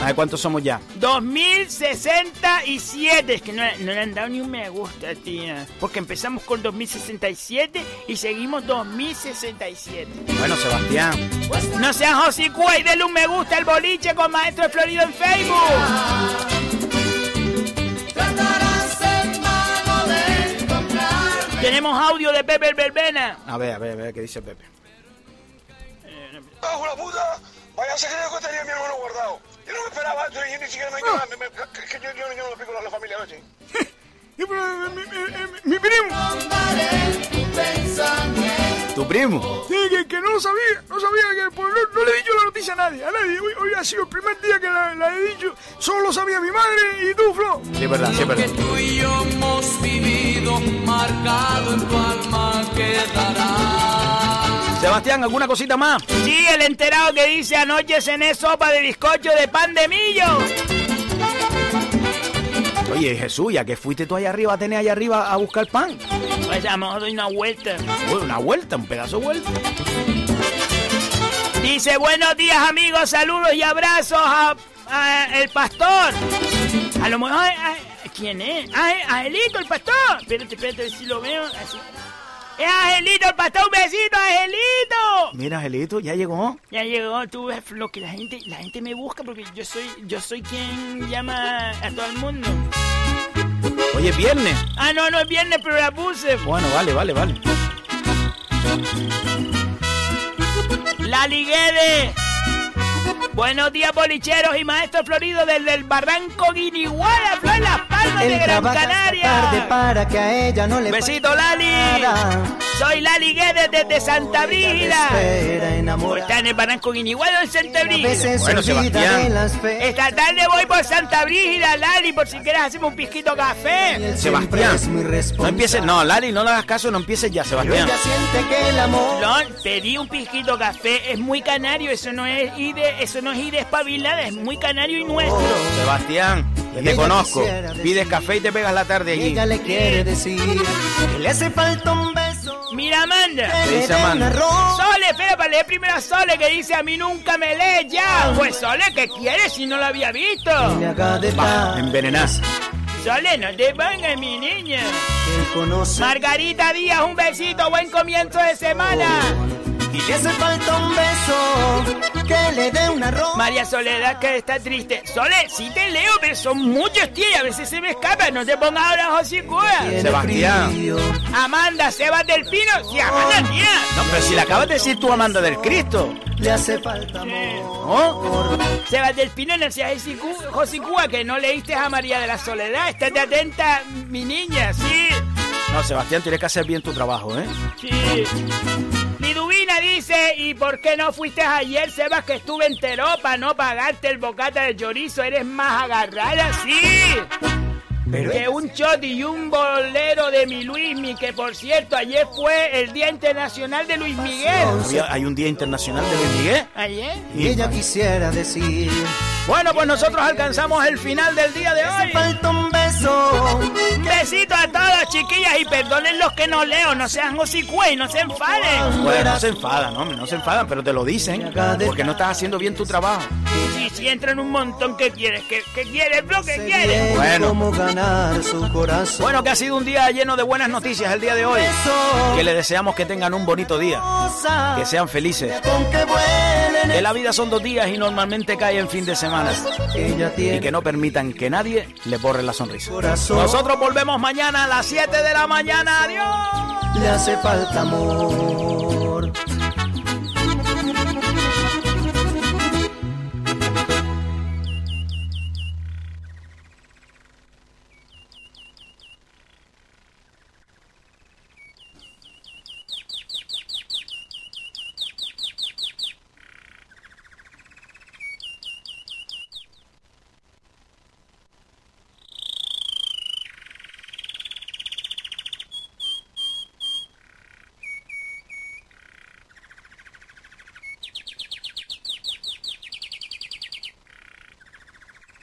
A ver cuántos somos ya. 2067. Es que no, no le han dado ni un me gusta, tía. Porque empezamos con 2067 y seguimos 2067. Bueno, Sebastián. No sean Josicua y denle un me gusta al boliche con Maestro Florido en Facebook. Tenemos audio de Pepe el Verbena. A ver, a ver, a ver qué dice Pepe. ¡Bajo la puta! Vaya secreto que tenía mi hermano guardado. Yo no me esperaba esto y ni siquiera me enteraba. Me- me- que- que yo, yo, yo no lo explico a la familia. Y, pero, eh, mi, mi- mi- mi primo. ¿Tu primo? Sí, que, que no lo sabía, no sabía que pues, no, no le he dicho la noticia a nadie, a nadie. Hoy, hoy ha sido el primer día que la, la he dicho, solo lo sabía mi madre y tú, Flo. Sí, es verdad, sí, es verdad. Tú y yo hemos vivido, marcado en tu alma quedará. Sebastián, ¿alguna cosita más? Sí, el enterado que dice anoche cené sopa de bizcocho de pan de millo. Oye, Jesús, ya que fuiste tú allá arriba, tenés allá arriba a buscar pan. Pues a lo mejor doy una vuelta. Bueno, una vuelta, un pedazo de vuelta. Dice, buenos días amigos, saludos y abrazos a, a el pastor. A lo mejor... a- ¿Quién es? Ah, Angelito, el pastor. Espérate, espérate, a si lo veo. Así. Es Angelito, el pastor, un besito, Angelito. Mira, Angelito, ya llegó. Ya llegó, tú ves lo que la gente, la gente me busca porque yo soy, yo soy quien llama a todo el mundo. Oye, es viernes. Ah, no, no es viernes, pero la puse. Bueno, vale, vale, vale. La Liguede. Buenos días, bolicheros y maestros floridos desde el barranco Guiniguala, Flor Las Palmas de Gran hasta tarde Canaria. para que a ella no le Besito, Lali. Soy Lali Guedes desde Santa Brígida. Está en el barranco Guiniguala o en Santa Brígida. Bueno, Sebastián. Esta tarde voy por Santa Brígida, Lali, por si quieres hacerme un pisquito café. Sebastián, no empieces, no, Lali, no le hagas caso, no empieces ya, Sebastián. Ella siente que el amor No, pedí un pisquito café, es muy canario, eso no es ir de, eso no es ir espabilada, es muy canario y nuestro. Sebastián, que te conozco. Pides café y te pegas la tarde allí. ella le quiere decir que le hace falta un beso. Mira, Amanda. Sole, espera, para leer primero a Sole que dice a mí nunca me lees ya. Pues Sole, ¿qué quieres si no lo había visto? Le haga de Va, envenenás. Sole, no te pongas, mi niña. Margarita Díaz, un besito, buen comienzo de semana. Y le hace falta un beso que le dé un arroz. María Soledad que está triste. Sole, sí te leo, pero son muchos, tío, y a veces se me escapan. No te pongas ahora José Sebastián. frío. Amanda, Sebas del Pino. Sí, Amanda, tía. No, pero si le acabas de decir tú, Amanda del Cristo. Le hace falta amor. ¿Oh? Sebas del Pino, no seas José Cuba, que no leíste a María de la Soledad. Estate atenta, mi niña, sí. No, Sebastián, tienes que hacer bien tu trabajo, ¿eh? Sí. Dice, ¿y por qué no fuiste ayer, Sebas, que estuve entero para no pagarte el bocata de chorizo? Eres más agarrada, sí. Que un shot y un bolero de mi Luismi, que por cierto ayer fue el Día Internacional de Luis Miguel. Hay un Día Internacional de Luis Miguel. Ayer. Y ella quisiera decir. Bueno, pues nosotros alcanzamos el final del día de hoy. Falta un beso. Un besito a todos, chiquillas, y perdonen los que no leo, no sean hocicuey, no se enfaden. Bueno, no se enfadan, no, no se enfadan, pero te lo dicen porque no estás haciendo bien tu trabajo. Sí, sí, entran un montón, ¿qué quieres? ¿Qué, qué quieres, bro? ¿Qué quieres? Bueno. Cómo ganar su corazón. Bueno, que ha sido un día lleno de buenas noticias el día de hoy. Que le deseamos que tengan un bonito día. Que sean felices. Que la vida son dos días y normalmente cae en fin de semana. Y que no permitan que nadie le borre la sonrisa. Nosotros volvemos mañana a las 7 de la mañana. Adiós. Le hace falta amor.